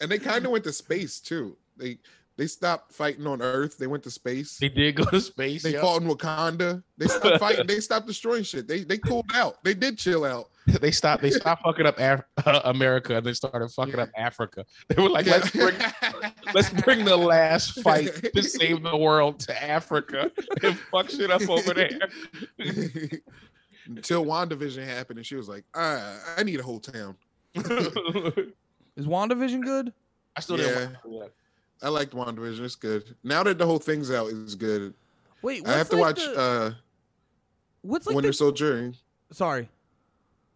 and they kind of went to space too. They they stopped fighting on Earth. They went to space. They did go to space. They yeah. fought in Wakanda. They stopped *laughs* fighting. They stopped destroying shit. They they cooled out. They did chill out. *laughs* They stopped. They stopped fucking up Af- uh, *laughs* America and they started fucking Yeah. up Africa. They were like, Yeah. let's bring let's bring the last fight to save the world to Africa and fuck shit up over there. Until WandaVision happened, and she was like, "I I need a whole town." is wandavision good I still didn't. Watch it. I liked WandaVision. It's good. Now that the whole thing's out, it's good. wait I have to like watch the- uh what's like Winter the, Soldier. sorry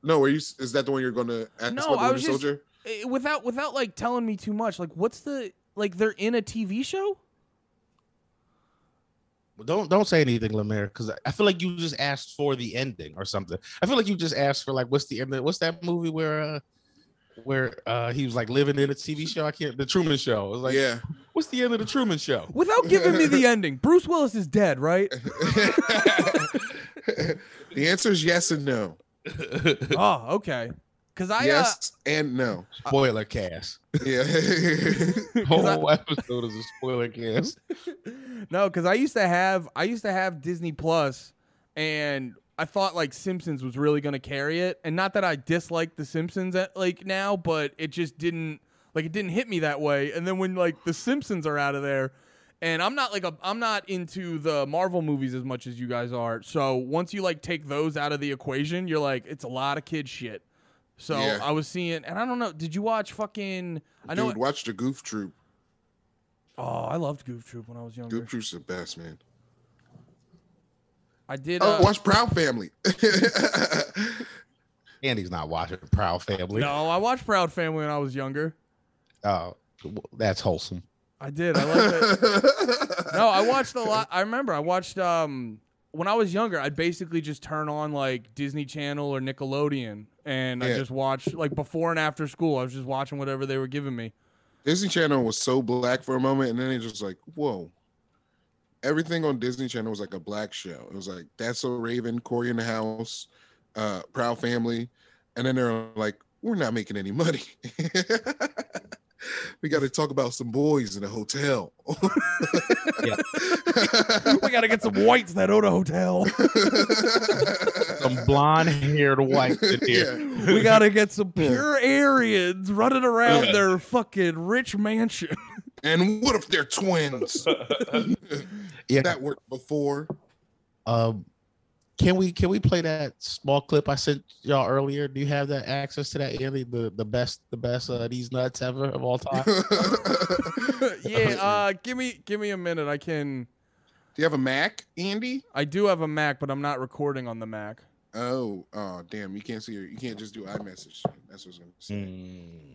No, are you? Is that the one you're going to ask No, about? The I Winter just- Soldier. Eh, without without like telling me too much like what's the like they're in a tv show Well, Don't don't say anything, Lemaire, because I feel like you just asked for the ending or something. I feel like you just asked for like what's the end? What's that movie where uh where uh he was like living in a TV show? I can't. The Truman Show. It was like, yeah. what's the end of the Truman Show? without giving me the *laughs* ending bruce willis is dead right *laughs* the answer is yes and no. oh *laughs* okay because i uh, yes and no. Spoiler cast. Yeah. Whole episode is a spoiler cast. no, because I used to have I used to have Disney Plus, and I thought like Simpsons was really gonna carry it, and not that I dislike the Simpsons at, like now, but it just didn't like it didn't hit me that way. And then when like the Simpsons are out of there, and I'm not like a I'm not into the Marvel movies as much as you guys are. So once you like take those out of the equation, you're like it's a lot of kid shit. So Yeah. I was seeing, and I don't know. Did you watch fucking? I know. Dude, watch the Goof Troop. oh, I loved Goof Troop when I was younger. Goof Troop's the best, man. I did. Oh, Uh, watch Proud Family. *laughs* Andy's not watching Proud Family. No, I watched Proud Family when I was younger. Oh, that's wholesome. I did. I liked it. *laughs* no, I watched a lot. I remember I watched um when I was younger. I'd basically just turn on like Disney Channel or Nickelodeon, and I just watched like before and after school. I was just watching whatever they were giving me. Disney Channel was so black for a moment, and then it just like, whoa. Everything on Disney Channel was like a black show. It was like That's So Raven, Cory in the House, uh, Proud Family, and then they're like, we're not making any money. *laughs* we got to talk about some boys in a hotel. *laughs* we gotta get some whites that own a hotel. *laughs* Some blonde haired whites in here. Yeah. we gotta get some pure Aryans running around their fucking rich mansion. And what if they're twins? *laughs* Yeah. That worked before. Um, can we can we play that small clip I sent y'all earlier? Do you have that access to that, Andy? The the best the best uh, these nuts ever of all time. *laughs* *laughs* yeah, uh, give me give me a minute. I can. Do you have a Mac, Andy? I do have a Mac, but I'm not recording on the Mac. Oh, oh, damn! You can't see your, you can't just do iMessage. That's what's gonna say. Hmm.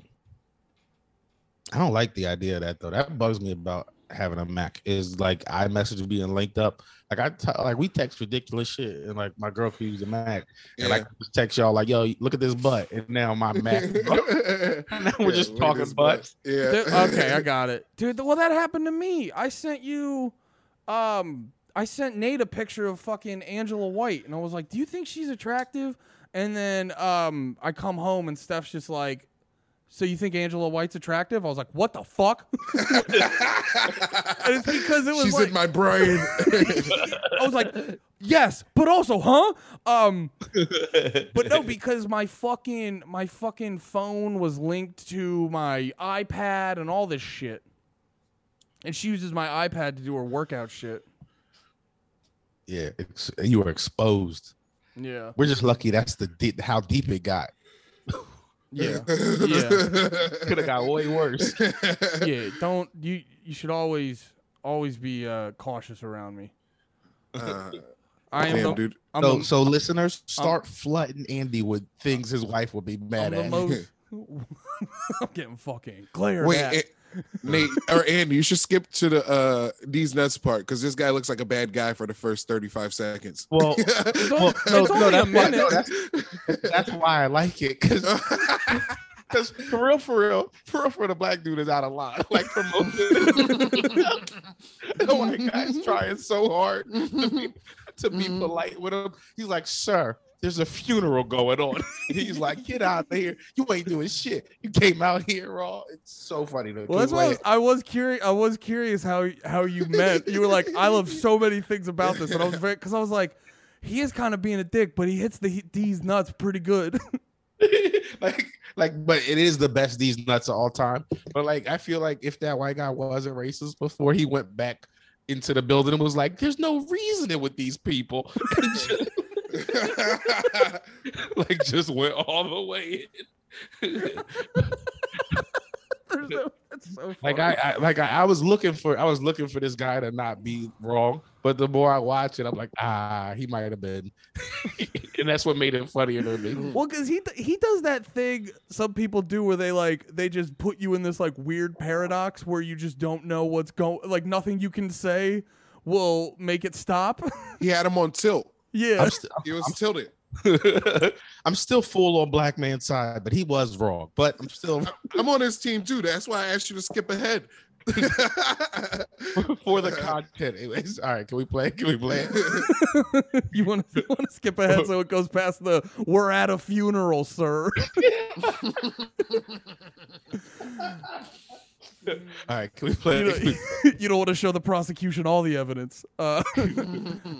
I don't like the idea of that though. That bugs me about having a Mac is like iMessage being linked up. Like I t- like we text ridiculous shit, and like my girl can use a Mac, and I Yeah. can just text y'all like, "Yo, look at this butt," and now my Mac. *laughs* now we're Yeah, just talking his butt. butts. Yeah. Dude, okay, I *laughs* got it, dude. Well, that happened to me. I sent you, um, I sent Nate a picture of fucking Angela White, and I was like, "Do you think she's attractive?" And then, um, I come home and Steph's just like, "So you think Angela White's attractive?" I was like, "What the fuck?" *laughs* and it's because it was She's like, in my brain. *laughs* I was like, "Yes, but also, huh?" Um, but no, *laughs* because my fucking my fucking phone was linked to my iPad and all this shit. And she uses my iPad to do her workout shit. yeah, ex- you were exposed. Yeah. We're just lucky that's the deep, how deep it got. Yeah. yeah. *laughs* Could have got way worse. *laughs* Yeah. Don't you you should always always be uh, cautious around me. Uh, I am damn, the, dude. I'm So, the, so listeners, start flooding Andy with things his wife will be mad I'm at. most *laughs* I'm getting fucking glared Wait, at. Nate or Andy, you should skip to the uh these nuts part because this guy looks like a bad guy for the first 35 seconds. Well, *laughs* well, *laughs* no, no, that's why, no, that's, that's why I like it because because *laughs* for real, for real, for real, for the black dude is out of line. Like promoting, the white guy's trying so hard to be, to be polite with him. He's like, "Sir, there's a funeral going on." *laughs* He's like, "Get out of here! You ain't doing shit. You came out here raw." It's so funny. To Well, that's why I was, I was curious. I was curious how how you met. You were like, I love so many things about this, and I was very because I was like, he is kind of being a dick, but he hits the these nuts pretty good. *laughs* *laughs* like like but it is the best these nuts of all time but like i feel like if that white guy wasn't racist before he went back into the building and was like there's no reasoning with these people *laughs* like just went all the way in. *laughs* No- so *laughs* like. I, I like I, I was looking for i was looking for this guy to not be wrong but the more i watch it i'm like ah he might have been and that's what made it funnier to me Well, because he he does that thing some people do where they like they just put you in this like weird paradox where you just don't know what's going like nothing you can say will make it stop. he had him on tilt. Yeah, I'm, st- He was tilted. *laughs* I'm still full on black man side, but he was wrong. But I'm still *laughs* I'm on his team too. That's why I asked you to skip ahead. *laughs* for the content. Anyways, all right. Can we play? Can we play? you want to want to skip ahead so it goes past the "we're at a funeral, sir." All right. Can we play? you, Can we- don't, *laughs* you don't want to show the prosecution all the evidence. Uh, *laughs* all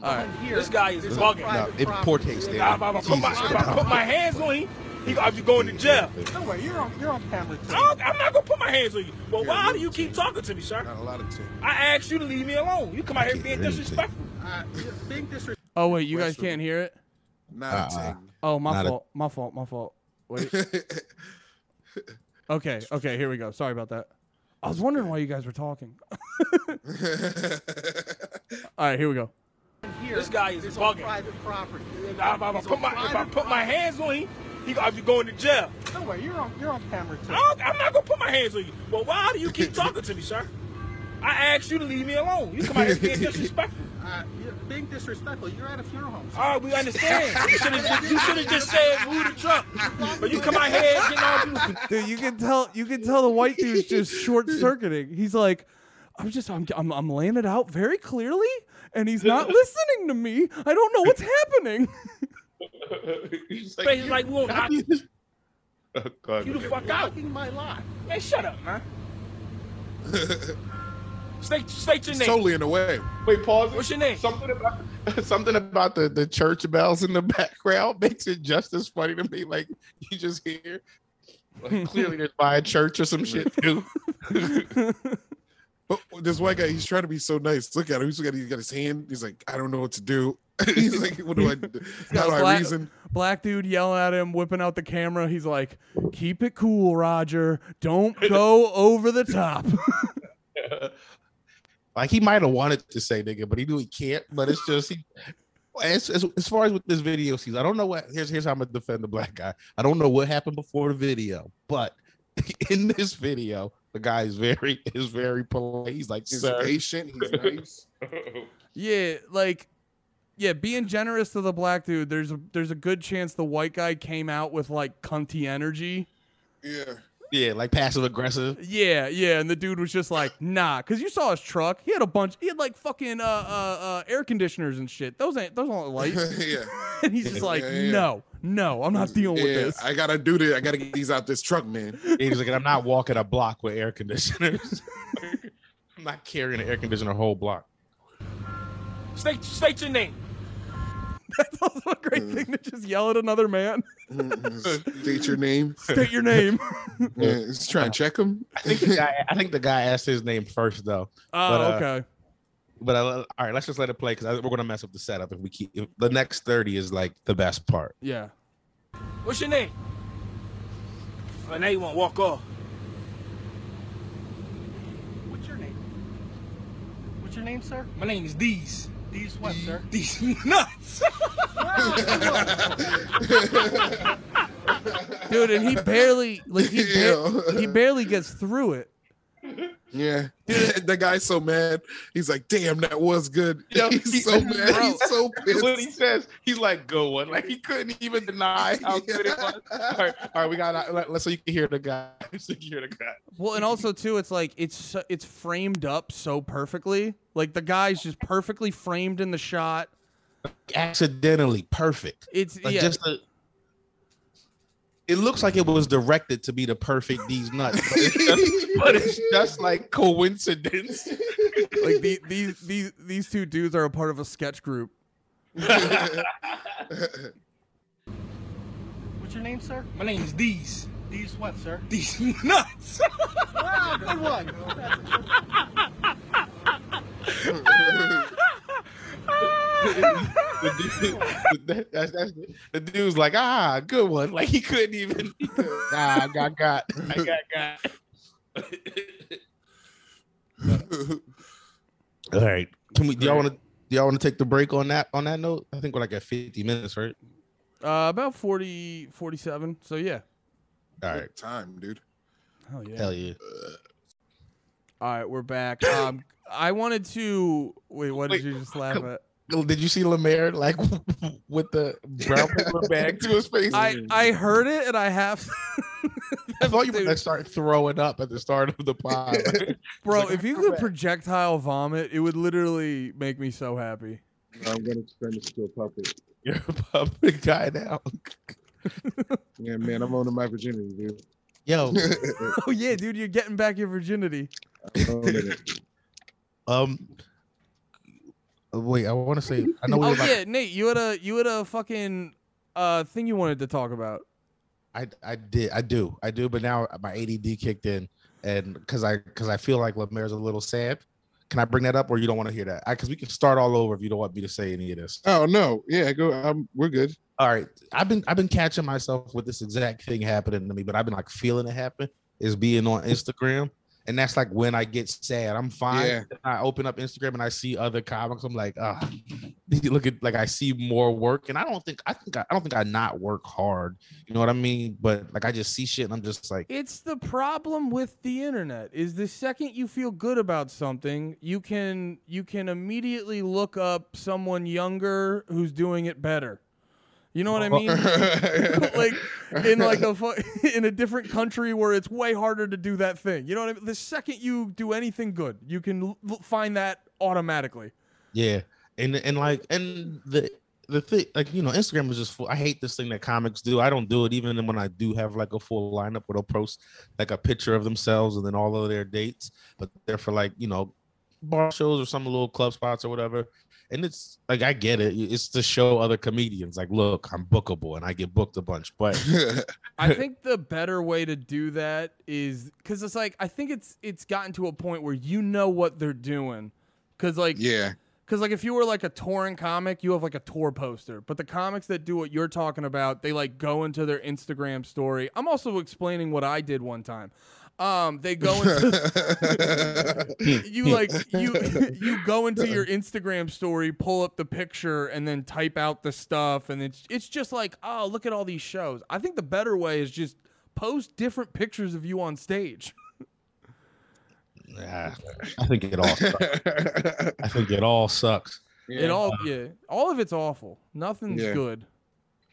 right. This guy is bugging. no, it poor taste. If I, if I put my, if I put my hands on him, he gonna be going to jail. No way, you're on, you're on camera too. I don't, I'm not gonna put my hands on you. Well, why do you keep talking to me, sir? Not a lot of tilt. I asked you to leave me alone. You come out here being disrespectful. Uh, being disrespectful. Oh wait, you guys can't hear it. Not Uh-uh. a ting. Oh, my Not a- fault. my fault. My fault. Wait. *laughs* Okay. Okay. Here we go. Sorry about that. I was wondering why you guys were talking. *laughs* *laughs* All right. Here we go. Here, This guy is it's bugging. on private property. If I, if I It's put on my if I private put my hands on him, he gonna be going to jail. No way, you're on, you're on camera too. I'm not gonna put my hands on you. Well, why do you keep talking to me, sir? I asked you to leave me alone. You come out here being *laughs* disrespectful. Uh, you're being disrespectful. You're at a funeral home. sir. All right, we understand. *laughs* You should have you just said move the truck. But you come out here getting all beautiful. Dude, you can tell. You can tell the white dude's just short *laughs* circuiting. He's like, I'm just. I'm. I'm. I'm laying it out very clearly, and he's not listening to me. I don't know what's happening. He's Face like we won't you Oh, God. the fuck out. Blocking my lot. Man, shut up, man. State, state your name. totally in the way. Wait, pause. it. What's your name? Something about *laughs* something about the, the church bells in the *laughs* background makes it just as funny to me. Like you just hear, like, *laughs* clearly there's by a church or some shit too. But this white guy, he's trying to be so nice. Look at him. He's got, he's got his hand. He's like, I don't know what to do. he's like, what do I do? How do I reason? Black dude yelling at him, whipping out the camera. He's like, "Keep it cool, Roger. Don't go over the top." Like he might have wanted to say nigga, but he knew he can't. But it's just he. As, as, as far as with this video sees, I don't know what. Here's here's how I'm gonna defend the black guy. I don't know what happened before the video, but *laughs* in this video, The guy is very is very polite. He's like, He's sir. patient. He's *laughs* nice. Yeah, like yeah, being generous to the black dude, there's a there's a good chance the white guy came out with like cunty energy. Yeah. Yeah, like passive aggressive. Yeah, yeah, and the dude was just like, nah, because you saw his truck. He had a bunch. He had like fucking uh, uh, uh, air conditioners and shit. Those ain't those aren't *laughs* light. yeah. *laughs* and he's just like, Yeah, yeah. no, no, I'm not dealing with this. I gotta do this. I gotta get these out this truck, man. And *laughs* he's like, I'm not walking a block with air conditioners. I'm not carrying an air conditioner a whole block. State, state your name. *laughs* That's also a great Mm. thing to just yell at another man. State your name. State your name. *laughs* Yeah, just try and check him. I think the guy. I think the guy asked his name first though. Oh, But, uh, okay. But uh, all right, let's just let it play because we're gonna mess up the setup if we keep. If the next thirty is like the best part. Yeah. What's your name? Oh, now you want to walk off. What's your name? What's your name, sir? My name is Deez. *laughs* These what, sir? Deez nuts. Dude, and he barely like he, *laughs* ba- he barely gets through it. Yeah. *laughs* the guy's so mad. He's like, damn, that was good. *laughs* Yo, he's he- so mad. Bro. He's so *laughs* When he says he's like good one, like he couldn't even deny how good it was. All right, all right, we got uh, let, let's so you can hear the guy. So you can hear the guy. Well, and also too, it's like it's it's framed up so perfectly. Like the guy's just perfectly framed in the shot. Accidentally perfect. It's Like yeah, just a, it looks like it was directed to be the perfect these nuts, but it's just, *laughs* but it's just like coincidence. *laughs* like the, these these these two dudes are a part of a sketch group. *laughs* What's your name, sir? My name is These. These what, sir? These nuts. Wow, good one. The, dude, the, that's, that's, the dude's like, ah, good one. Like he couldn't even. *laughs* He couldn't, ah, I got got. I got got. *laughs* All right. Can we? Do y'all want to? Do y'all want to take the break on that? On that note, I think we're like at fifty minutes, right? Uh, about 40, 47. So yeah. All right. Time, dude. Hell yeah. Hell yeah. All right, we're back. *coughs* Um, I wanted to wait. What Wait, did you just laugh at? Did you see Lemaire like *laughs* with the brown *laughs* paper bag to his face? I I heard it and I have. I thought you were *laughs* Dude. gonna start throwing up at the start of the pod. Bro, like, if you could back." projectile vomit, it would literally make me so happy. I'm gonna turn this to a puppet. You're a public guy now. Yeah, man, I'm owning my virginity, dude. Yo, Oh yeah, dude, you're getting back your virginity. I'm owning it. um, wait, I want to say, I know *laughs* we Oh were about- yeah, Nate, you had a you had a fucking uh thing you wanted to talk about. I I did I do I do, but now my ADD kicked in, and because I because I feel like Lemaire's a little sad. Can I bring that up, or you don't want to hear that? Because we can start all over if you don't want me to say any of this. Oh no, yeah, go. Um, we're good. All right, I've been I've been catching myself with this exact thing happening to me, but I've been like feeling it happen. Is being on Instagram, and that's like when I get sad. I'm fine. Yeah. I open up Instagram and I see other comics. I'm like, ah, *laughs* look at like I see more work, and I don't think I think I, I don't think I not work hard. You know what I mean? But like I just see shit, and I'm just like, It's the problem with the internet is the second you feel good about something, you can you can immediately look up someone younger who's doing it better. You know what I mean? *laughs* like in like a *laughs* in a different country where it's way harder to do that thing. You know what I mean? The second you do anything good, you can l- find that automatically. Yeah, and and like and the the thing like you know Instagram is just full. I hate this thing that comics do. I don't do it even when I do have like a full lineup where they'll post like a picture of themselves and then all of their dates, but they're for like you know bar shows or some little club spots or whatever. And it's like I get it. It's to show other comedians like, look, I'm bookable and I get booked a bunch. But *laughs* I think the better way to do that is because it's like I think it's it's gotten to a point where you know what they're doing. Because like yeah, Because like if you were like a touring comic, you have like a tour poster. But the comics that do what you're talking about, they like go into their Instagram story. I'm also explaining what I did one time. Um, they go into *laughs* you like you you go into your Instagram story, pull up the picture, and then type out the stuff, and it's it's just like oh look at all these shows. I think the better way is just post different pictures of you on stage. Nah, I think it all. Sucks. I think it all sucks. It all yeah, all of it's awful. Nothing's Yeah. good.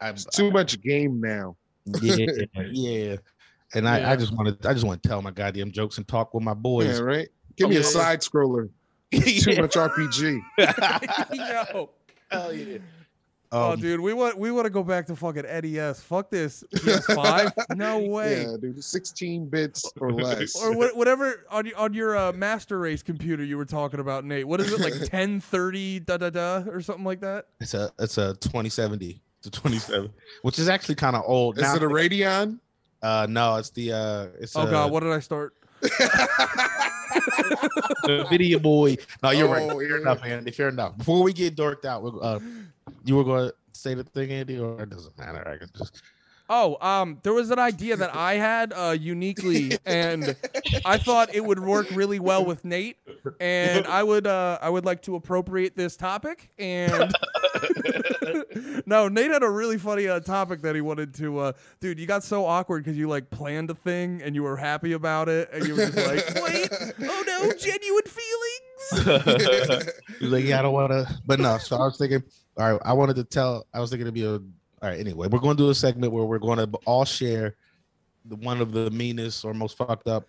I, It's too much game now. yeah, *laughs* yeah. And I, Yeah. I just want to, I just want to tell my goddamn jokes and talk with my boys. Yeah, right. Give me Yeah. a side scroller. *laughs* Too much RPG. *laughs* Yo. *laughs* Hell yeah. oh, Um, dude, we want we want to go back to fucking NES. Fuck this PS5. No way. Yeah, dude. 16 bits or less. Or what, whatever on your on your uh, master race computer you were talking about, Nate. What is it like 1030 da da da or something like that? It's a, it's a 2070 to 27, which is actually kind of old. Is now, it a Radeon? Uh, no, it's the, uh, it's Oh a, god, what did I start? the video boy. No, you're right. Oh, Fair yeah. enough, Andy. Fair enough. Before we get dorked out, we're, uh, you were going to say the thing, Andy, or it doesn't matter. I can just. Oh, um, there was an idea that I had uh, uniquely, and I thought it would work really well with Nate. And I would, uh, I would like to appropriate this topic. And *laughs* no, Nate had a really funny uh, topic that he wanted to. Uh, dude, you got so awkward because you like planned a thing and you were happy about it, and you were just like, *laughs* "Wait, oh no, genuine feelings." *laughs* He's like, yeah, I don't want to, but no. So I was thinking, all right, I wanted to tell. I was thinking to be a. All right, anyway, we're going to do a segment where we're going to all share the one of the meanest or most fucked up,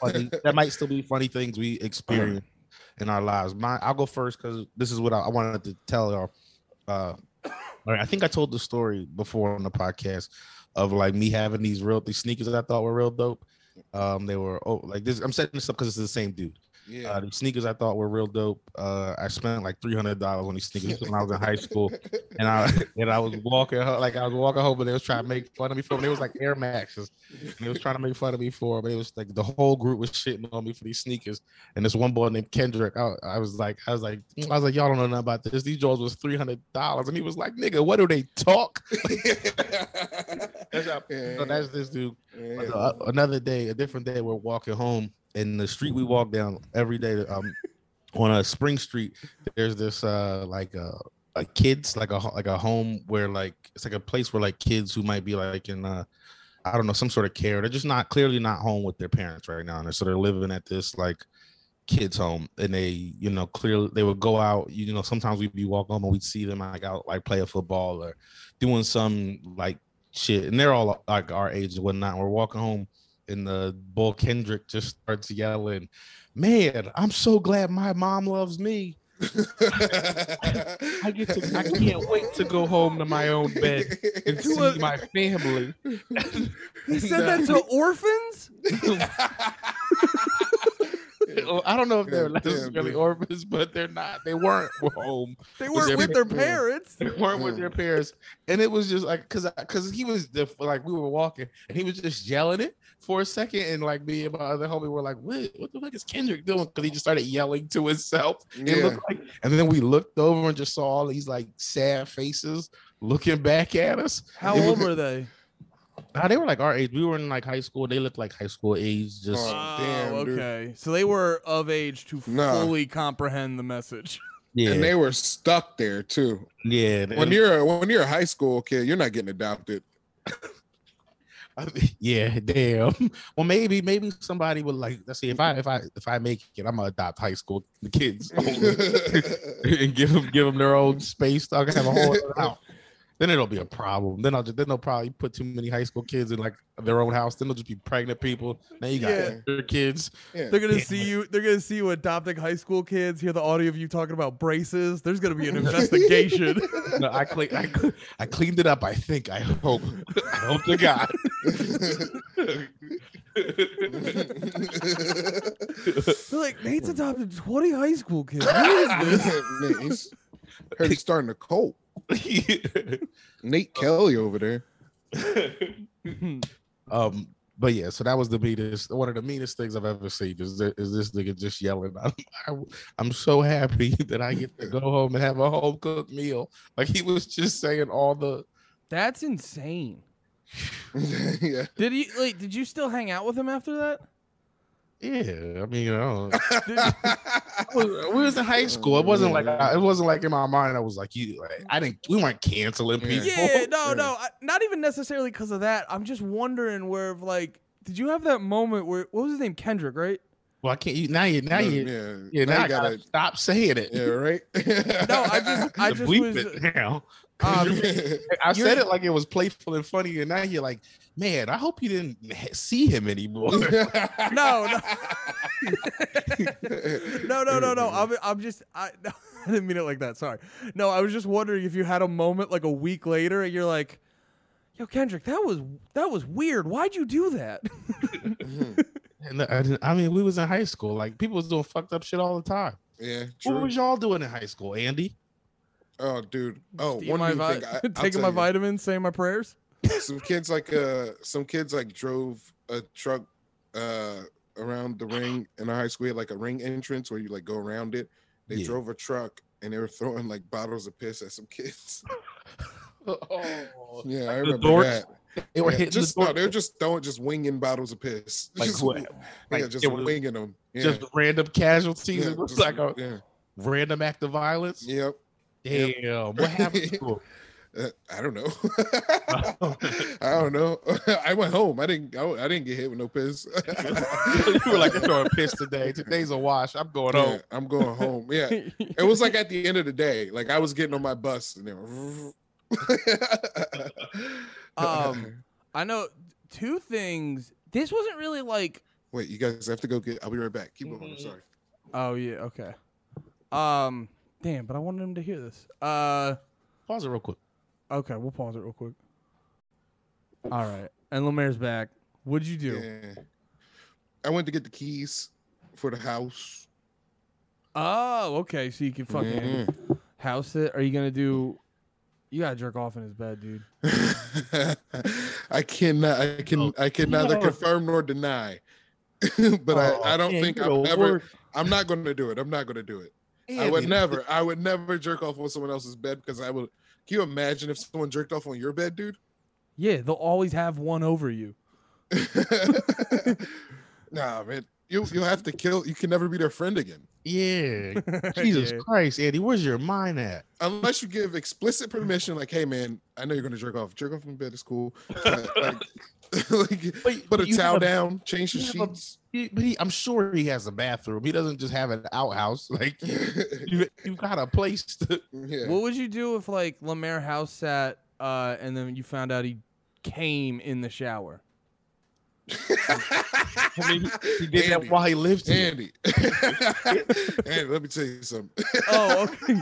funny, that might still be funny things we experience in our lives. My, I'll go first because this is what I, I wanted to tell y'all. Uh, all right, I think I told the story before on the podcast of like me having these real these sneakers that I thought were real dope. Um, they were oh like this. I'm setting this up because it's the same dude. Yeah. Uh, the sneakers I thought were real dope. Uh, I spent like three hundred dollars on these sneakers when I was in high school, *laughs* and I and I was walking like I was walking home, and they was trying to make fun of me for them. They was like Air Maxes, and they was trying to make fun of me for. But it was like the whole group was shitting on me for these sneakers. And this one boy named Kendrick, I, I was like, I was like, I was like, y'all don't know nothing about this. These Jones was three hundred dollars, and he was like, nigga, what do they talk? *laughs* That's how- so that's this dude. Uh, another day, a different day, we're walking home in the street we walk down every day. Um, on a Spring Street, there's this uh like uh a kids like a like a home where like it's like a place where like kids who might be like in uh I don't know some sort of care. They're just not clearly not home with their parents right now, and so they're living at this like kids home and they you know clearly they would go out you know sometimes we'd be walking home and we'd see them like out like play a football or doing some like shit and they're all like our age and whatnot we're walking home and the bull kendrick just starts yelling man i'm so glad my mom loves me *laughs* i get to i can't wait to go home to my own bed and *laughs* see my family He said that to *laughs* orphans. I don't know if they're necessarily orphans, but they're not. They weren't home. They weren't with their parents. They weren't with their mm. parents, and it was just like because because he was the, like we were walking, and he was just yelling it for a second, and like me and my other homie were like, "What? What the fuck is Kendrick doing?" Because he just started yelling to himself. It Yeah. looked like, and then we looked over and just saw all these like sad faces looking back at us. How It was- old were they? Nah, they were like our age. We were in like high school. They looked like high school age. Just Oh, oh damn, dude. okay. So they were of age to Nah. fully comprehend the message. *laughs* yeah, And they were stuck there too. yeah. When you're a, when you're a high school kid, you're not getting adopted. *laughs* I mean, *laughs* yeah, damn. *laughs* Well, maybe, maybe somebody would like. Let's see if I if I if I make it, I'm gonna adopt high school the kids *laughs* only and give them give them their own space. I can have a whole other house. Then it'll be a problem. Then I'll just then they'll probably put too many high school kids in like their own house. Then they'll just be pregnant people. Now you got Yeah. your kids. Yeah. They're gonna see you. They're gonna see you adopting high school kids. Hear the audio of you talking about braces. There's gonna be an investigation. No, I clean I, cle- I cleaned it up. I think. I hope. I hope to God. They're like Nate's adopted 20 high school kids. Who is *laughs* this? Man, he's, heard he's starting a cult. Nate Kelly over there. *laughs* Um, but yeah, so that was the meanest, one of the meanest things I've ever seen. Is this, is this nigga just yelling? I'm, I, I'm so happy *laughs* that I get to go home and have a home cooked meal. Like he was just saying all the. That's insane. *laughs* yeah. Did he? Like, did you still hang out with him after that? Yeah, I mean, you know, *laughs* Did- we was in high school. It wasn't like I, it wasn't like in my mind. I was like, you, like, I didn't. We weren't canceling people. yeah, no, no, I- not even necessarily because of that. I'm just wondering where, like, did you have that moment where what was his name? Kendrick, right? Well, I can't. You now you now you yeah, yeah now, now I gotta, stop saying it. yeah, right. No, I just I *laughs* just bleep was it now. Um, *laughs* I said it like it was playful and funny, and now you're like, man, I hope you didn't see him anymore. *laughs* no, no. no, no, no, no. I'm, I'm just, I, *laughs* no, I didn't mean it like that. Sorry. No, I was just wondering if you had a moment like a week later and you're like, yo, Kendrick, that was, that was weird. Why'd you do that? And I, I mean, we was in high school. Like people was doing fucked up shit all the time. yeah, What true. was y'all doing in high school, Andy? Oh, dude. Oh, Eating one my new vi- thing. I, *laughs* taking my you. vitamins, saying my prayers. some kids like uh some kids like drove a truck uh around the ring in our high school had like a ring entrance where you like go around it they Yeah. drove a truck and they were throwing like bottles of piss at some kids *laughs* Oh, yeah i remember dorks? that they were Yeah, hitting just the no door- they're just throwing just winging bottles of piss *laughs* like just, what? yeah Like, just winging them yeah, just random casualties. yeah, it was just- like a yeah random act of violence. yep Damn, what *laughs* happened to him? Uh, I don't know. *laughs* I don't know. *laughs* I went home. I didn't. I, I didn't get hit with no piss. you were like, I'm throwing piss today. Today's a wash. I'm going Yeah, home. I'm going home. Yeah, it was like at the end of the day. Like I was getting on my bus and they were. Um, I know two things. This wasn't really like, Wait, you guys have to go get. I'll be right back. Keep going. I'm Mhm. sorry. oh yeah, okay. Um, damn, but I wanted him to hear this. Uh, Pause it real quick. okay, we'll pause it real quick. All right, and Lemaire's back. What'd you do? Yeah. I went to get the keys for the house. Oh, okay. So you can fucking Mhm. house it. Are you gonna do? You gotta jerk off in his bed, dude. *laughs* I cannot. I can. Oh, I can neither no. confirm nor deny. *laughs* but Oh, I, I don't man, think I'm ever. worst. I'm not going to do it. I'm not going to do it. I would never. I would never jerk off on someone else's bed because I would. Can you imagine if someone jerked off on your bed, dude? Yeah, they'll always have one over you. *laughs* nah, man. You you have to kill. You can never be their friend again Yeah. *laughs* Jesus Yeah. Christ, Andy, where's your mind at? unless you give explicit permission. Like, hey, man, I know you're going to jerk off. Jerk off in bed is cool. But, like, *laughs* like, But, put a towel have down, change the you have a- sheets. but he, I'm sure he has a bathroom. He doesn't just have an outhouse. *laughs* Like you, you got a place to. yeah. What would you do if like Lemaire house sat, uh, and then you found out he came in the shower? I mean, he, he did Andy. that while he lived here. Andy. *laughs* Andy, let me tell you something. Oh, okay.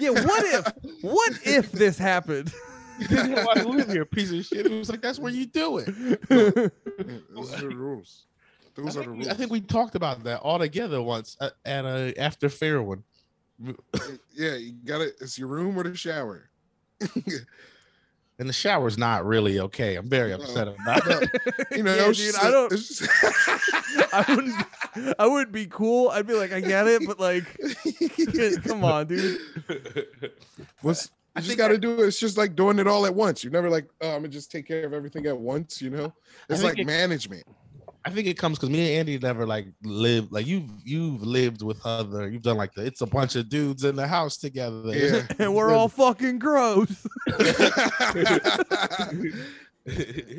yeah. What if? What if this happened? He did that while he lived here. Piece of shit. It was like that's where you do it. *laughs* Those are the rules. I Those are the think, rules. we, I think we talked about that all together once at, at a after fair one. yeah, you got it. It's your room or the shower. *laughs* And the shower's not really okay. I'm very upset about it. *laughs* You know, Yeah, dude, just I a- don't- just- I wouldn't. I wouldn't be cool. I'd be like, I get it, but like, *laughs* come on, dude. What's I you just got to do it. It's just like doing it all at once. You're never like, oh, I'm gonna just take care of everything at once. You know, it's like it- management. I think it comes because me and Andy never like lived like you've you've lived with other you've done like the it's a bunch of dudes in the house together. Yeah. *laughs* And we're all fucking gross. *laughs*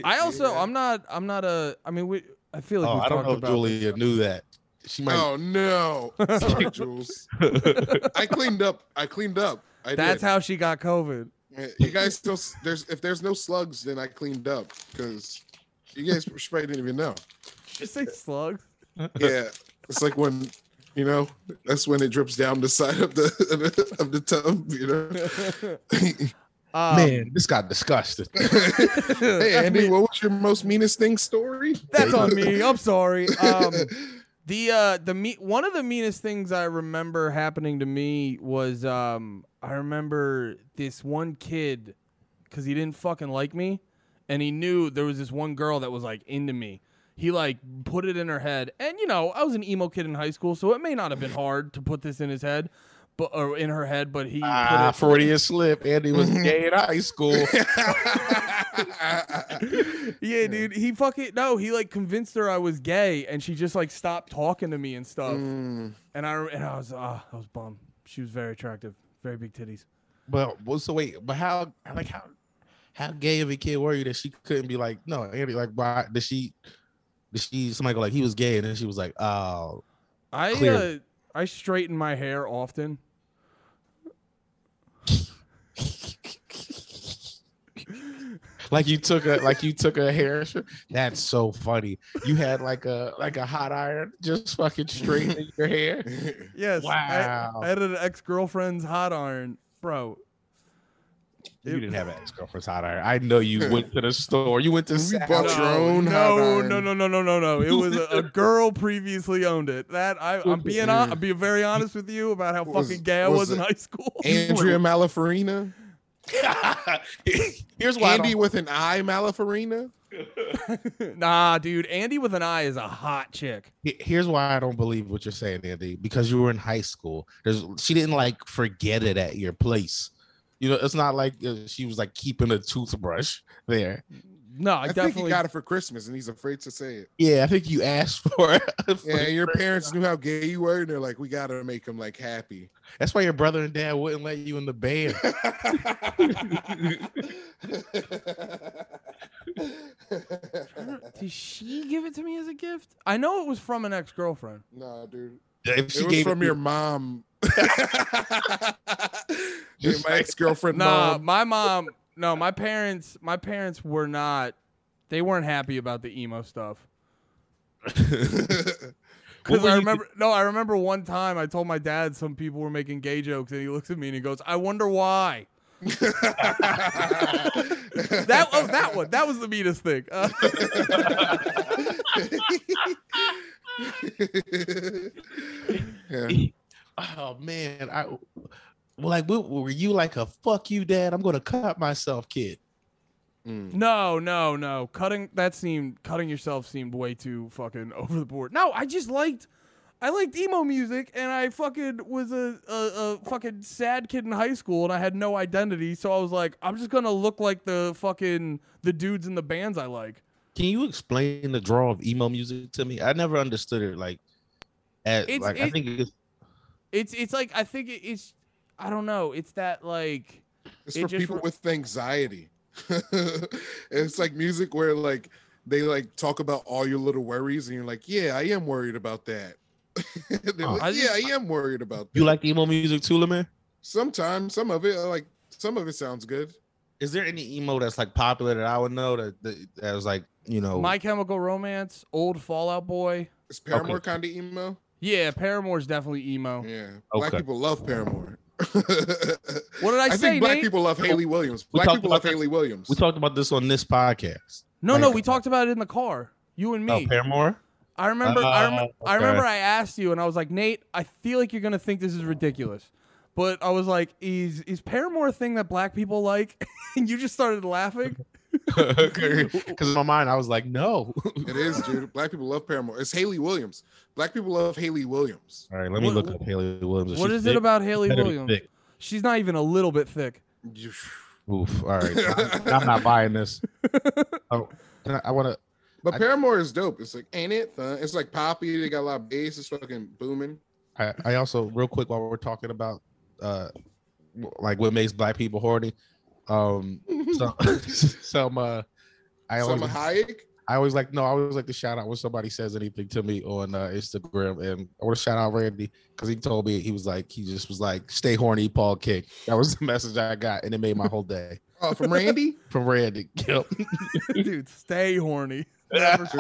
I also, Yeah. I'm not. I'm not a. I mean, we. I feel like oh, we've I don't talked know if about Julia knew that. She might. oh no, sorry, *laughs* Jules. I cleaned up. I cleaned up. I That's did. how she got COVID. You guys still there's if there's no slugs, then I cleaned up because you guys probably didn't even know. Did you say slugs? Yeah, it's like when you know that's when it drips down the side of the *laughs* of the, tub. You know. *laughs* Um, Man, this got disgusted. *laughs* hey that's Andy, me. what was your most meanest thing story? That's on me. I'm sorry. Um, the uh, the me- one of the meanest things I remember happening to me was um, I remember this one kid because he didn't fucking like me, and he knew there was this one girl that was like into me. He like put it in her head, and you know I was an emo kid in high school, so it may not have been hard to put this in his head, but or in her head, but he Ah, put it. Freudian slip. Andy was gay in high school. *laughs* yeah, dude. He fucking no. He like convinced her I was gay, and she just like stopped talking to me and stuff. Mm, And I and I was ah, I was bummed. She was very attractive, very big titties. Well, well, so wait, but how like how how gay of a kid were you that she couldn't be like, no, Andy, like why did she did she somebody go like he was gay and then she was like, Oh, I uh, I straighten my hair often. Like you took a like you took a hair. That's so funny. You had like a like a hot iron, just fucking straightening your hair. *laughs* Yes. I- Wow. I, had an ex girlfriend's hot iron, bro. You didn't have an *laughs* ex girlfriend's hot iron. I know you went to the store. You went to We Saks. bought your own hot no, iron. no, no, no, no, no, no. It was a, a *laughs* girl previously owned it. That I, I'm being on, I'm being very honest with you about how Was- fucking gay I was was in high school. *laughs* Andrea Malafarina. Here's why Andy with an I Malafarina. nah, dude. Andy with an eye is a hot chick. Here's why I don't believe what you're saying, Andy. Because you were in high school. There's she didn't like forget it at your place. You know, it's not like uh, she was like keeping a toothbrush there. No, I, I, think definitely he got it for Christmas and he's afraid to say it. Yeah, I think you asked *laughs* for it. Yeah, and your parents knew how gay you were, and they're like, "We gotta make him like happy." That's why your brother and dad wouldn't let you in the band. *laughs* *laughs* Did she give it to me as a gift? I know it was from an ex girlfriend. nah, dude. If she It was gave from it- your mom. *laughs* My ex girlfriend Nah, mom. my mom. No, my parents. My parents were not. They weren't happy about the emo stuff. *laughs* Because I remember, no, I remember one time I told my dad some people were making gay jokes, and he looks at me and he goes, "I wonder why." *laughs* That oh, that one, that was the meanest thing. Uh, yeah. Oh man, I like what, were you like a fuck you, dad? I'm gonna cut myself, kid. Mm. no, no, no, cutting that seemed cutting yourself seemed way too fucking *laughs* over the board. No, I just liked. I liked emo music, and I fucking was a, a, a fucking sad kid in high school, and I had no identity. So I was like, I'm just gonna look like the fucking the dudes in the bands I like. Can you explain the draw of emo music to me? I never understood it. Like, at, It's- like I think it's It's it's like I think it's I don't know. It's that like It's It for just people re- with anxiety. *laughs* it's like music where like they like talk about all your little worries, and you're like, "Yeah, I am worried about that." *laughs* They're Oh. like, I yeah, just- I am worried about that. you like emo music too, man. Sometimes some of it, like some of it sounds good. Is there any emo that's like popular that I would know that that, that was like you know? My Chemical Romance, old Fall Out Boy. Is Paramore Okay. kind of emo? Yeah, Paramore's definitely emo. Yeah, black Okay. people love Paramore. *laughs* What did I, say? I say, think black Nate? people love Hayley Williams. Black talked people love Hayley Williams. we talked about this on this podcast. no, no, we talked about it in the car. You and Oh, me. Paramore. I remember. I, rem- Oh, I remember. I asked you, and I was like, Nate, I feel like you're gonna think this is ridiculous, but I was like, is is Paramore a thing that black people like? *laughs* and you just started laughing. *laughs* Because in my mind, I was like, no. it is, dude. Black people love Paramore. It's Hayley Williams. Black people love Hayley Williams. All right, let me What- look up Hayley Williams. What She's is it about Hayley Williams? thick. She's not even a little bit thick. *sighs* Oof. All right, *laughs* I'm, I'm not buying this. *laughs* Oh, can I, I want to. But I- Paramore is dope. It's like, ain't it? fun? It's like poppy. They got a lot of bass. It's fucking booming. I, I also real quick while we're talking about uh like what makes black people horny. Um, so, *laughs* *laughs* some uh, I always Salma Hayek. I always like no, I always like to shout out when somebody says anything to me on uh, Instagram, and I want to shout out Randy because he told me he was like he just was like stay horny, Paul King. That was the *laughs* message I got, and it made my whole day Oh, from Randy. from Randy. Yep. Dude, stay horny. That's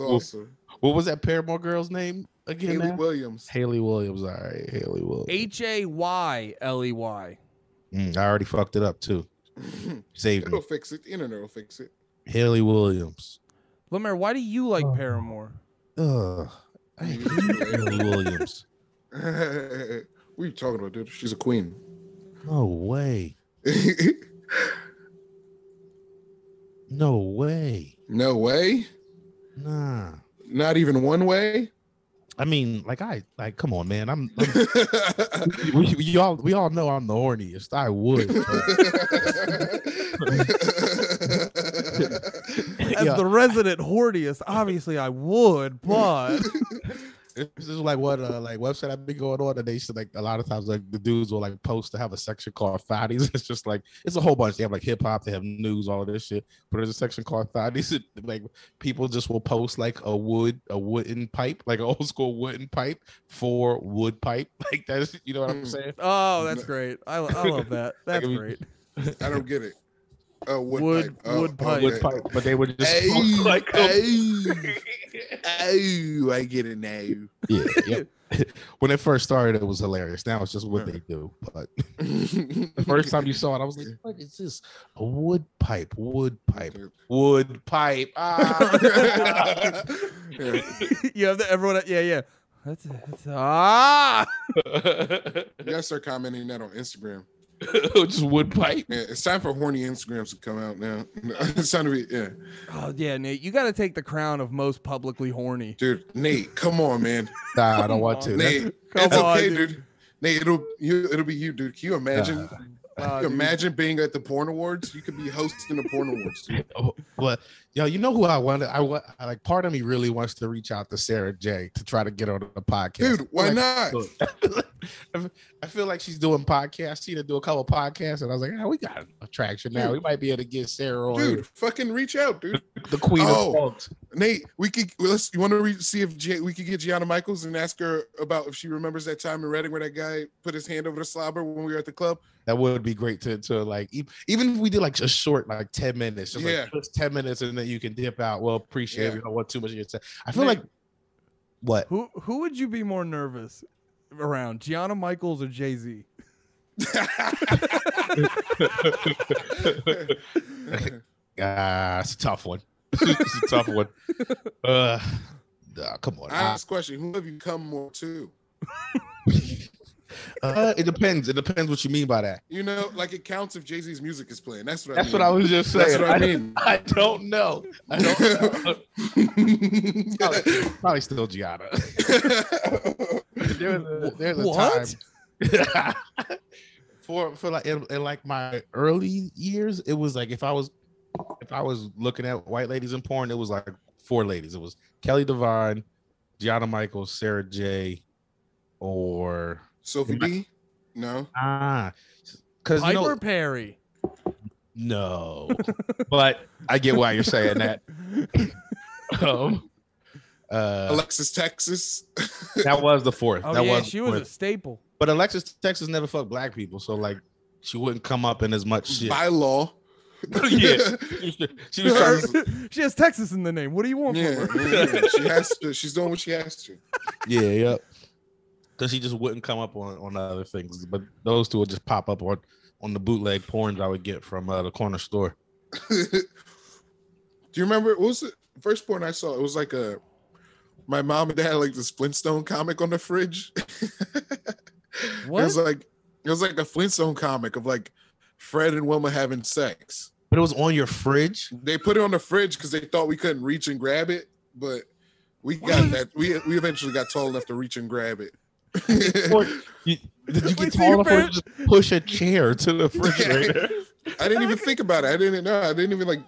awesome. What was that Paramore girl's name again? Hayley now? Williams. Hayley Williams. All right, Hayley Williams. H A Y L E Y. Mm, I already fucked it up too. *laughs* Saved me. It'll fix it. The internet will fix it. Hayley Williams. Lemaire, why do you like Paramore? Ugh. I hate *laughs* Hayley Williams. *laughs* what are you talking about, dude? She's a queen. No way. No way. no way. Nah. Not even one way. I mean, like I like. Come on, man. I'm. I'm *laughs* we, we all we all know I'm the horniest. I would. As Yeah. the resident horniest, obviously I would, but *laughs* This is like what uh like website I've been going on, and they used to like a lot of times like the dudes will like post to have a section called fatties. *laughs* It's just like it's a whole bunch. They have like hip hop, they have news, all of this shit. But there's a section called fatties. Like people just will post like a wood, a wooden pipe, like an *laughs* old school wooden pipe for wood pipe. *laughs* Like that's you know what I'm Mm. saying? Oh, that's great. I, I love that. That's mean, great. I don't get it. Oh, wood, Wood- pipe. Oh, wood pipe. Wood pipe, but they would just Hey, post, like oh, *laughs* I get it now. yeah, yep. *laughs* when it first started, it was hilarious. Now it's just what they do. But *laughs* the first time you saw it, I was like, "What is this? A wood pipe? Wood pipe? Wood pipe?" Ah. You have the everyone. Yeah, yeah. That's, that's ah. You gotta start commenting that on Instagram. *laughs* just wood pipe. Yeah, it's time for horny Instagrams to come out now. *laughs* It's time to be yeah, Oh yeah, Nate. You got to take the crown of most publicly horny. dude. Nate, come on, man. *laughs* Nah, I don't want to. Nate, Come it's on, okay, dude. dude. Nate, it'll you, it'll be you, dude. Can you imagine? Uh, Can you dude. imagine being at the porn awards? You could be hosting the porn awards, dude. Oh, But yo, you know who I wanted? I want like. Part of me really wants to reach out to Sara Jay to try to get on the podcast. Dude, why Like, not? I feel like- I feel- I feel like she's doing podcasts. She to do a couple podcasts, and I was like, oh, we got attraction now. We might be able to get Sarah on Dude, fucking reach out, dude. the queen Oh. of punks. Nate, we could let's. You want to re- see if J- we could get Gianna Michaels and ask her about if she remembers that time in Reading where that guy put his hand over the slobber when we were at the club. That would be great to to like even if we did like a short like ten minutes, just Yeah. like just ten minutes, and then you can dip out. Well, appreciate it. Yeah. We don't want too much of your time. I feel Nate. like what Who who would you be more nervous around, Gianna Michaels or Jay Z? *laughs* Ah, it's a tough one. it's a tough one. *laughs* Uh, nah, come on. I ask question: Who have you come more to? *laughs* Uh, it depends. It depends what you mean by that. You know, like it counts if Jay Z's music is playing. That's what. That's I what I was just saying. That's what I I, mean. *laughs* I don't know. I don't know. *laughs* probably, probably still Gianna. there's a, there's a What? time *laughs* for for like in, in like my early years, it was like if I was if I was looking at white ladies in porn, it was like four ladies. It was Kelly Divine, Gianna Michaels, Sara Jay, or Sophie B. No. ah, because you Piper know, Perry. no, but I get why you're saying that. *laughs* um, uh, Alexis Texas. *laughs* that was the fourth. Oh that yeah, was she was a staple. But Alexis Texas never fucked black people, so like she wouldn't come up in as much shit. By law. *laughs* yeah, she was trying to, she has Texas in the name. What do you want Yeah, from her? yeah, she has to. She's doing what she has to. yeah, yeah, because she just wouldn't come up on on other things. But those two would just pop up on on the bootleg porns I would get from uh, the corner store. *laughs* Do you remember what was the first porn I saw? It was like a my mom and dad had like this Flintstone comic on the fridge. What? *laughs* It was like it was like a Flintstone comic of like Fred and Wilma having sex. But it was on your fridge. They put it on the fridge because they thought we couldn't reach and grab it, but we got that. We we eventually got tall enough to reach and grab it. Or you, did you get tall enough to parents- just push a chair to the *laughs* refrigerator? I didn't even think about it. I didn't know. I didn't even like,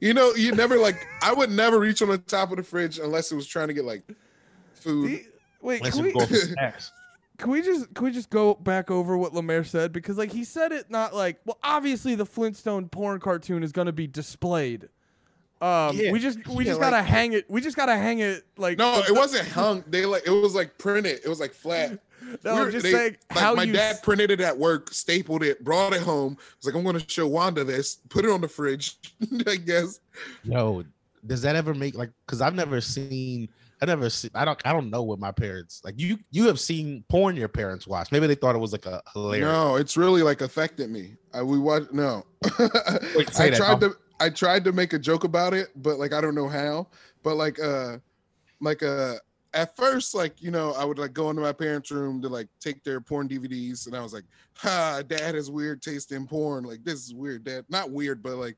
you know, you never like. I would never reach on the top of the fridge unless it was trying to get like food. The- Wait, can we, go for *laughs* snacks. can we just can we just go back over what Lemaire said because like he said it not like well obviously the Flintstone porn cartoon is gonna be displayed. Um, Yeah. we just we Yeah, just like- gotta hang it. We just gotta hang it like No, it wasn't hung. They like it was like printed. It was like flat. *laughs* No, We I'm were- just they- saying like, how my you dad s- printed it at work, stapled it, brought it home. Was like, I'm going to show Wanda this. Put it on the fridge. *laughs* I guess. Yo, does that ever make like? Because I've never seen. I never see. I don't. I don't know what my parents like. You you have seen porn your parents watch. Maybe they thought it was like a hilarious. No, it's really like affected me. I we watch no. *laughs* Wait, say I that. tried to I tried to make a joke about it, but like I don't know how. But like uh like uh at first, like, you know, I would like go into my parents' room to like take their porn DVDs, and I was like, ha, dad has weird taste in porn. Like, this is weird, dad. Not weird, but like,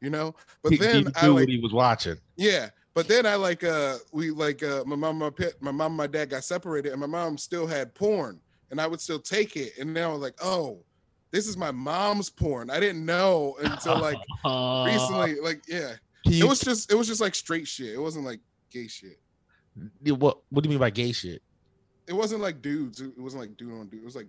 you know. But he, then he I knew like what he was watching. yeah, but then I like uh we like uh my mom my pet my mom and my dad got separated and my mom still had porn and I would still take it and then I was like oh this is my mom's porn I didn't know until like *laughs* recently like yeah Can it was just it was just like straight shit it wasn't like gay shit what What do you mean by gay shit? it wasn't like dudes. It wasn't like dude on dude. It was like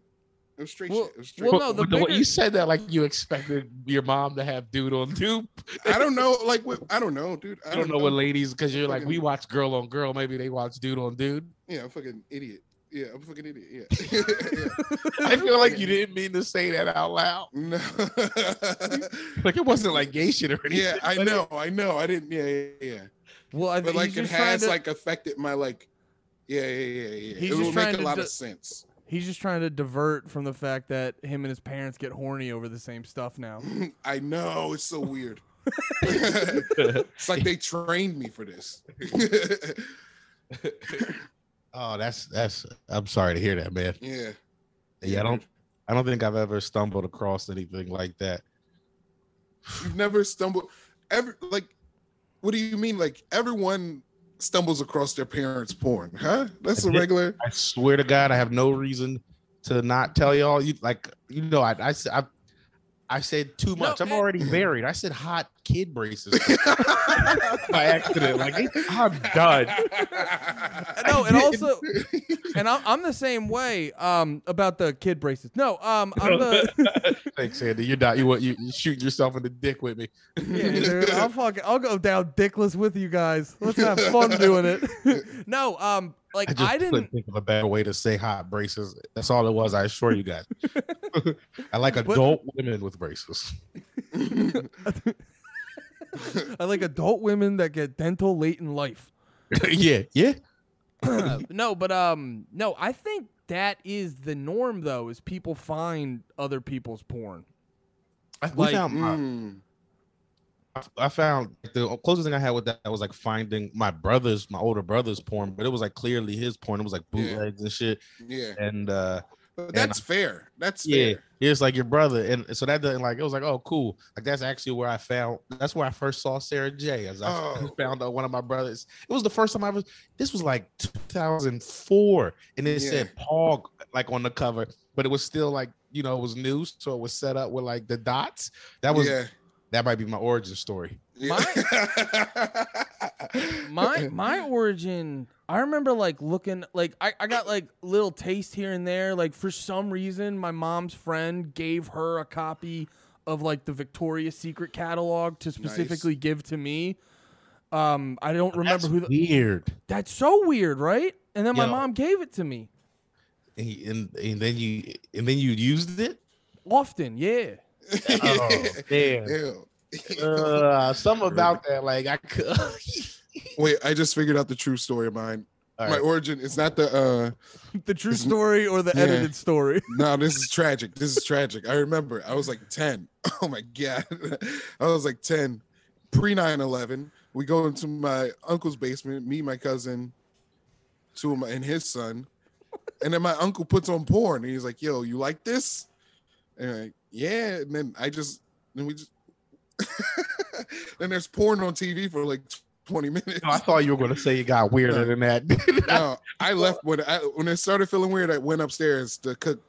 it was straight Well- shit. It was straight. well, no, the But way bigger- you said that, like you expected your mom to have dude on dude. I don't know. *laughs* Like what? I don't know, dude. I don't know what ladies because you're like we watch girl on girl. Maybe they watch dude on dude. Yeah, I'm fucking idiot. Yeah, I'm a fucking idiot. Yeah. *laughs* yeah. I feel like you didn't mean to say that out loud. *laughs* No. Like it wasn't like gay shit or anything. yeah, I but it- know. I know. I didn't. Yeah, yeah, yeah. Well, I But like it has to, like affected my like. Yeah, yeah, yeah, yeah. He's it just will make a lot do- of sense. he's just trying to divert from the fact that him and his parents get horny over the same stuff now. *laughs* I know it's so weird. it's like they trained me for this. Oh, that's that's. I'm sorry to hear that, man. yeah. Yeah, I don't. I don't think I've ever stumbled across anything like that. You've never stumbled ever like what do you mean? Like everyone stumbles across their parents' porn, huh? That's a did. regular I swear to God, I have no reason to not tell y'all. You like, you know, I I I, I said too No, much. I'm already *laughs* married. I said hot kid braces *laughs* by accident. Like I'm done. *laughs* no, and also, and I'm, I'm the same way um, about the kid braces. No, um, I'm the Thanks, Andy. You're not. You what? You, you shoot yourself in the dick with me. yeah, dude, I'll fucking I'll go down dickless with you guys. Let's have fun doing it. no, um, like I I, just didn't. couldn't think of a better way to say hot braces. That's all it was. I assure you guys. *laughs* I like adult women with braces. I like adult women that get dental late in life. *laughs* yeah, yeah. no, but um, no, I think that is the norm though. Is people find other people's porn. I, Like, found my- Mm. I- found the closest thing I had with that was like finding my brother's, my older brother's porn, but it was like clearly his porn. It was like Yeah. bootlegs and shit. yeah. And uh But that's fair. That's yeah, fair. it's like your brother. And so that didn't like it was like, oh cool. Like that's actually where I found that's where I first saw Sara Jay. As I Oh. *laughs* found out one of my brothers. It was the first time I was this was like 2004. And it Yeah. said Paul like on the cover, but it was still like, you know, it was new. So it was set up with like the dots. That was yeah. That might be my origin story. yeah. *laughs* my my origin i remember like looking like I, I got like little taste here and there like for some reason my mom's friend gave her a copy of like the victoria's secret catalog to specifically give to me um i don't remember That's who the, weird. that's so weird right and then my Yo. mom gave it to me And, and and then you and then you used it. often yeah Oh, *laughs* damn. Ew. Uh, something about that, like I could. *laughs* Wait, I just figured out the true story of mine. All My origin is not the uh *laughs* the true story or the Yeah. edited story no, this is tragic. This is tragic. I remember I was like 10. Oh my god. I was like 10. Pre 9-11. We go into my uncle's basement, me, my cousin, two of my and his son. And then my uncle puts on porn and he's like, yo, you like this? And I'm like, yeah. And then I just then we just *laughs* then there's porn on TV for like 20 minutes. No, I thought you were going to say it got weirder than that. *laughs* no, I left when I when it started feeling weird. I went upstairs to cook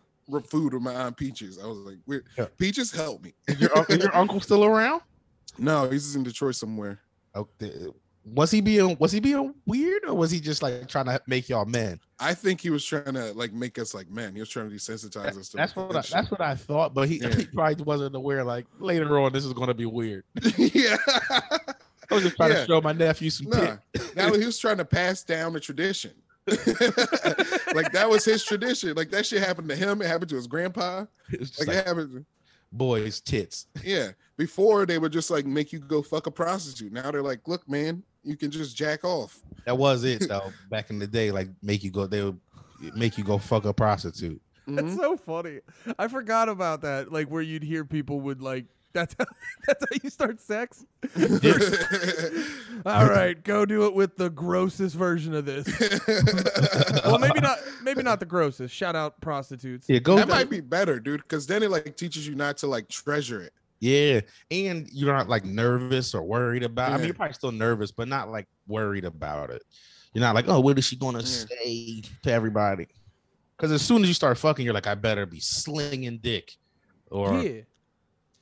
food with my aunt Peaches. I was like, weird. Yeah. Peaches, help me. your, your uncle still around? *laughs* No, he's in Detroit somewhere. Oh, okay. Was he being was he being weird or was he just like trying to make y'all men? I think he was trying to like make us like men. He was trying to desensitize us to That's what I, that's what I thought, but he, Yeah. he probably wasn't aware. Like later on, this is going to be weird. *laughs* yeah. I was just trying Yeah. to show my nephew some Nah, now he was trying to pass down the tradition. *laughs* like that was his tradition. Like that shit happened to him. It happened to his grandpa. It's just Like, like, it happened. Boys' tits. Yeah. Before they would just like make you go fuck a prostitute. Now they're like, look, man, you can just jack off. That was it *laughs* though. Back in the day, like make you go, they would make you go fuck a prostitute. That's Mhm. so funny. I forgot about that. Like where you'd hear people would like that's how *laughs* that's how you start sex. *laughs* All right, go do it with the grossest version of this. *laughs* well, maybe not maybe not the grossest. Shout out prostitutes. Yeah, go. that might be better, dude, because then it like teaches you not to like treasure it. Yeah, and you're not like nervous or worried about. I mean, you're probably still nervous, but not like worried about it. You're not like, oh, what is she gonna Yeah. say to everybody? Because as soon as you start fucking, you're like, I better be slinging dick, or Yeah.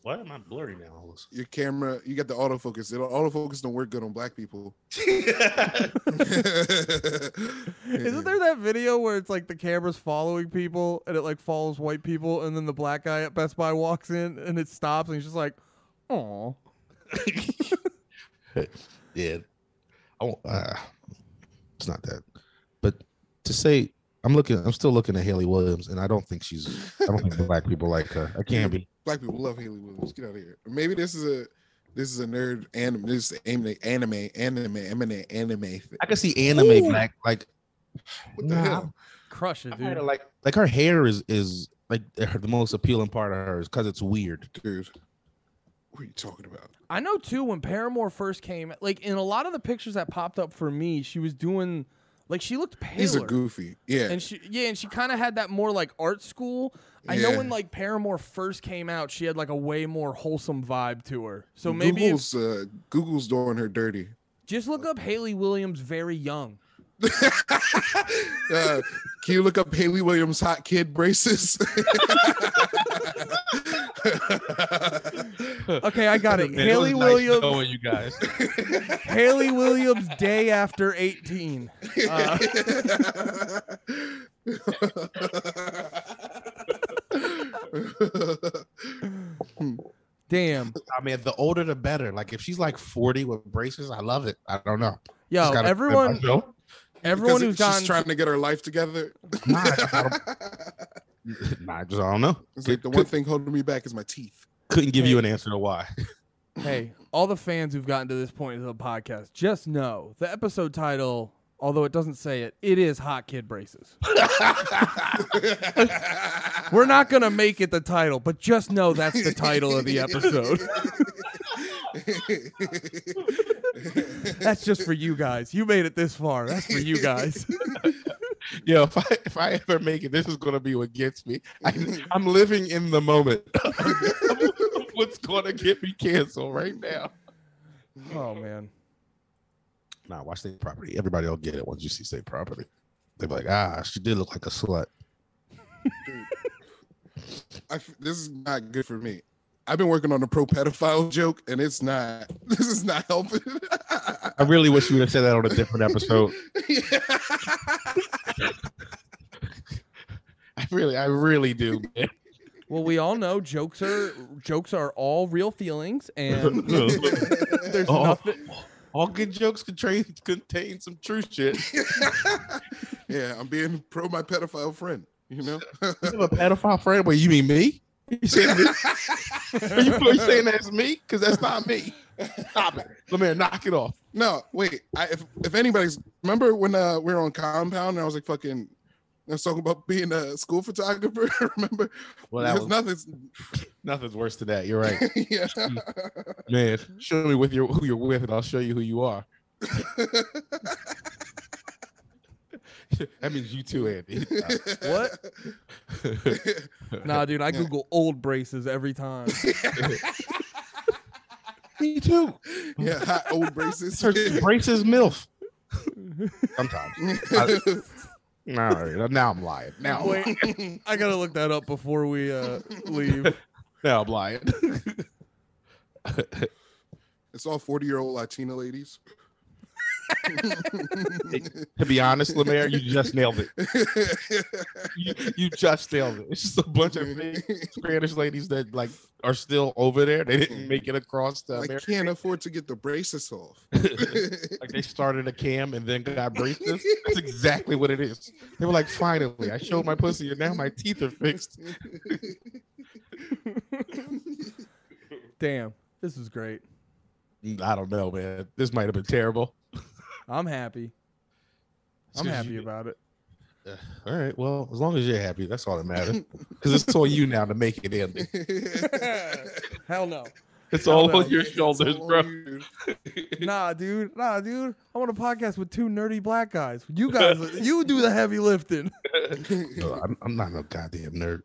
Why am I blurry now? all of a Your camera, you got the autofocus. It'll autofocus don't work good on black people. *laughs* *laughs* Isn't there that video where it's like the camera's following people and it like follows white people and then the black guy at Best Buy walks in and it stops and he's just like, oh. *laughs* yeah. I won't, uh, it's not that. But to say I'm looking I'm still looking at Hayley Williams and I don't think she's I don't think black *laughs* people like her. I can't be. Black people love Hayley Williams. Get out of here. Maybe this is a this is a nerd anime. This is anime, anime, anime, anime, anime. Thing. I can see anime Ooh. black like What the Nah, hell? Crush it, dude. like like her hair is is like the most appealing part of her is because it's weird. Dude, what are you talking about? I know too when Paramore first came, like in a lot of the pictures that popped up for me, she was doing like she looked paler. He's a goofy. Yeah. and she yeah, and she kind of had that more like art school. I know when like Paramore first came out, she had like a way more wholesome vibe to her. So maybe if- Google's uh, Google's doing her dirty. just look up Hayley Williams very young. *laughs* Uh, can you look up Hayley Williams hot kid braces? *laughs* *laughs* Okay, I got it. Man, Hayley was nice Williams. knowing you guys. *laughs* Hayley Williams day after 18. Uh, *laughs* damn. I mean, the older the better. Like if she's like 40 with braces, I love it. I don't know. Yo, everyone everyone Because who's she's gotten trying to get her life together. nah, I *laughs* don't- nah, I just I don't know. It's like the Could- one thing holding me back is my teeth. couldn't give you an answer to why. *laughs* Hey, all the fans who've gotten to this point of the podcast, just know the episode title, although it doesn't say it, it is Hot Kid Braces. *laughs* We're not going to make it the title, but just know that's the title of the episode. That's just for you guys. You made it this far. That's for you guys. Yo, if I if I ever make it, this is gonna be what gets me. I, I'm living in the moment. *laughs* What's gonna get me canceled right now? Oh man. Nah, watch state property. Everybody will get it once you see state property. They'll be like, ah, she did look like a slut. *laughs* I f this is not good for me. I've been working on a pro pedophile joke, and it's not. *laughs* This is not helping. I really wish you would have said that on a different episode. *laughs* I really, I really do. Man. Well, we all know jokes are jokes are all real feelings and *laughs* *laughs* there's Oh. nothing All good jokes contain contain some true shit. yeah, I'm being pro my pedophile friend. You know. You have a pedophile friend? Wait, you mean me? You saying me? Are *laughs* you really saying that's me? Because that's not me. Stop it. Come here, knock it off. No, wait. I, if if anybody's remember when uh, we were on compound and I was like fucking, I was talking about being a school photographer. *laughs* remember? Well, that was, nothing's. nothing's worse than that. You're right, *laughs* yeah. man. Show me with your who you're with, and I'll show you who you are. *laughs* that means you too, Andy. what? *laughs* Nah, dude, I Google old braces every time. *laughs* me too. yeah, hot old braces. Search braces milf. Sometimes. I- all right, now I'm lying. Now, I'm Wait, lying. I gotta look that up before we uh, leave. now I'm lying. it's all 40 year old Latina ladies. To be honest, Lemaire, you just nailed it. You, you just nailed it. It's just a bunch of big Spanish ladies that like are still over there. They didn't make it across the I America. can't afford to get the braces off. *laughs* like they started a cam and then got braces. That's exactly what it is. They were like, finally, I showed my pussy and now my teeth are fixed. *laughs* Damn, this is great. I don't know, man. This might have been terrible. I'm happy. I'm happy you. about it. All right. Well, as long as you're happy, that's all that matters. *laughs* Because it's on you now to make it end. *laughs* Hell no. It's Hell all no. on your shoulders, It's bro. you. Nah, dude. Nah, dude. I want a podcast with two nerdy black guys. You guys, you do the heavy lifting. *laughs* No, I'm, I'm not no goddamn nerd.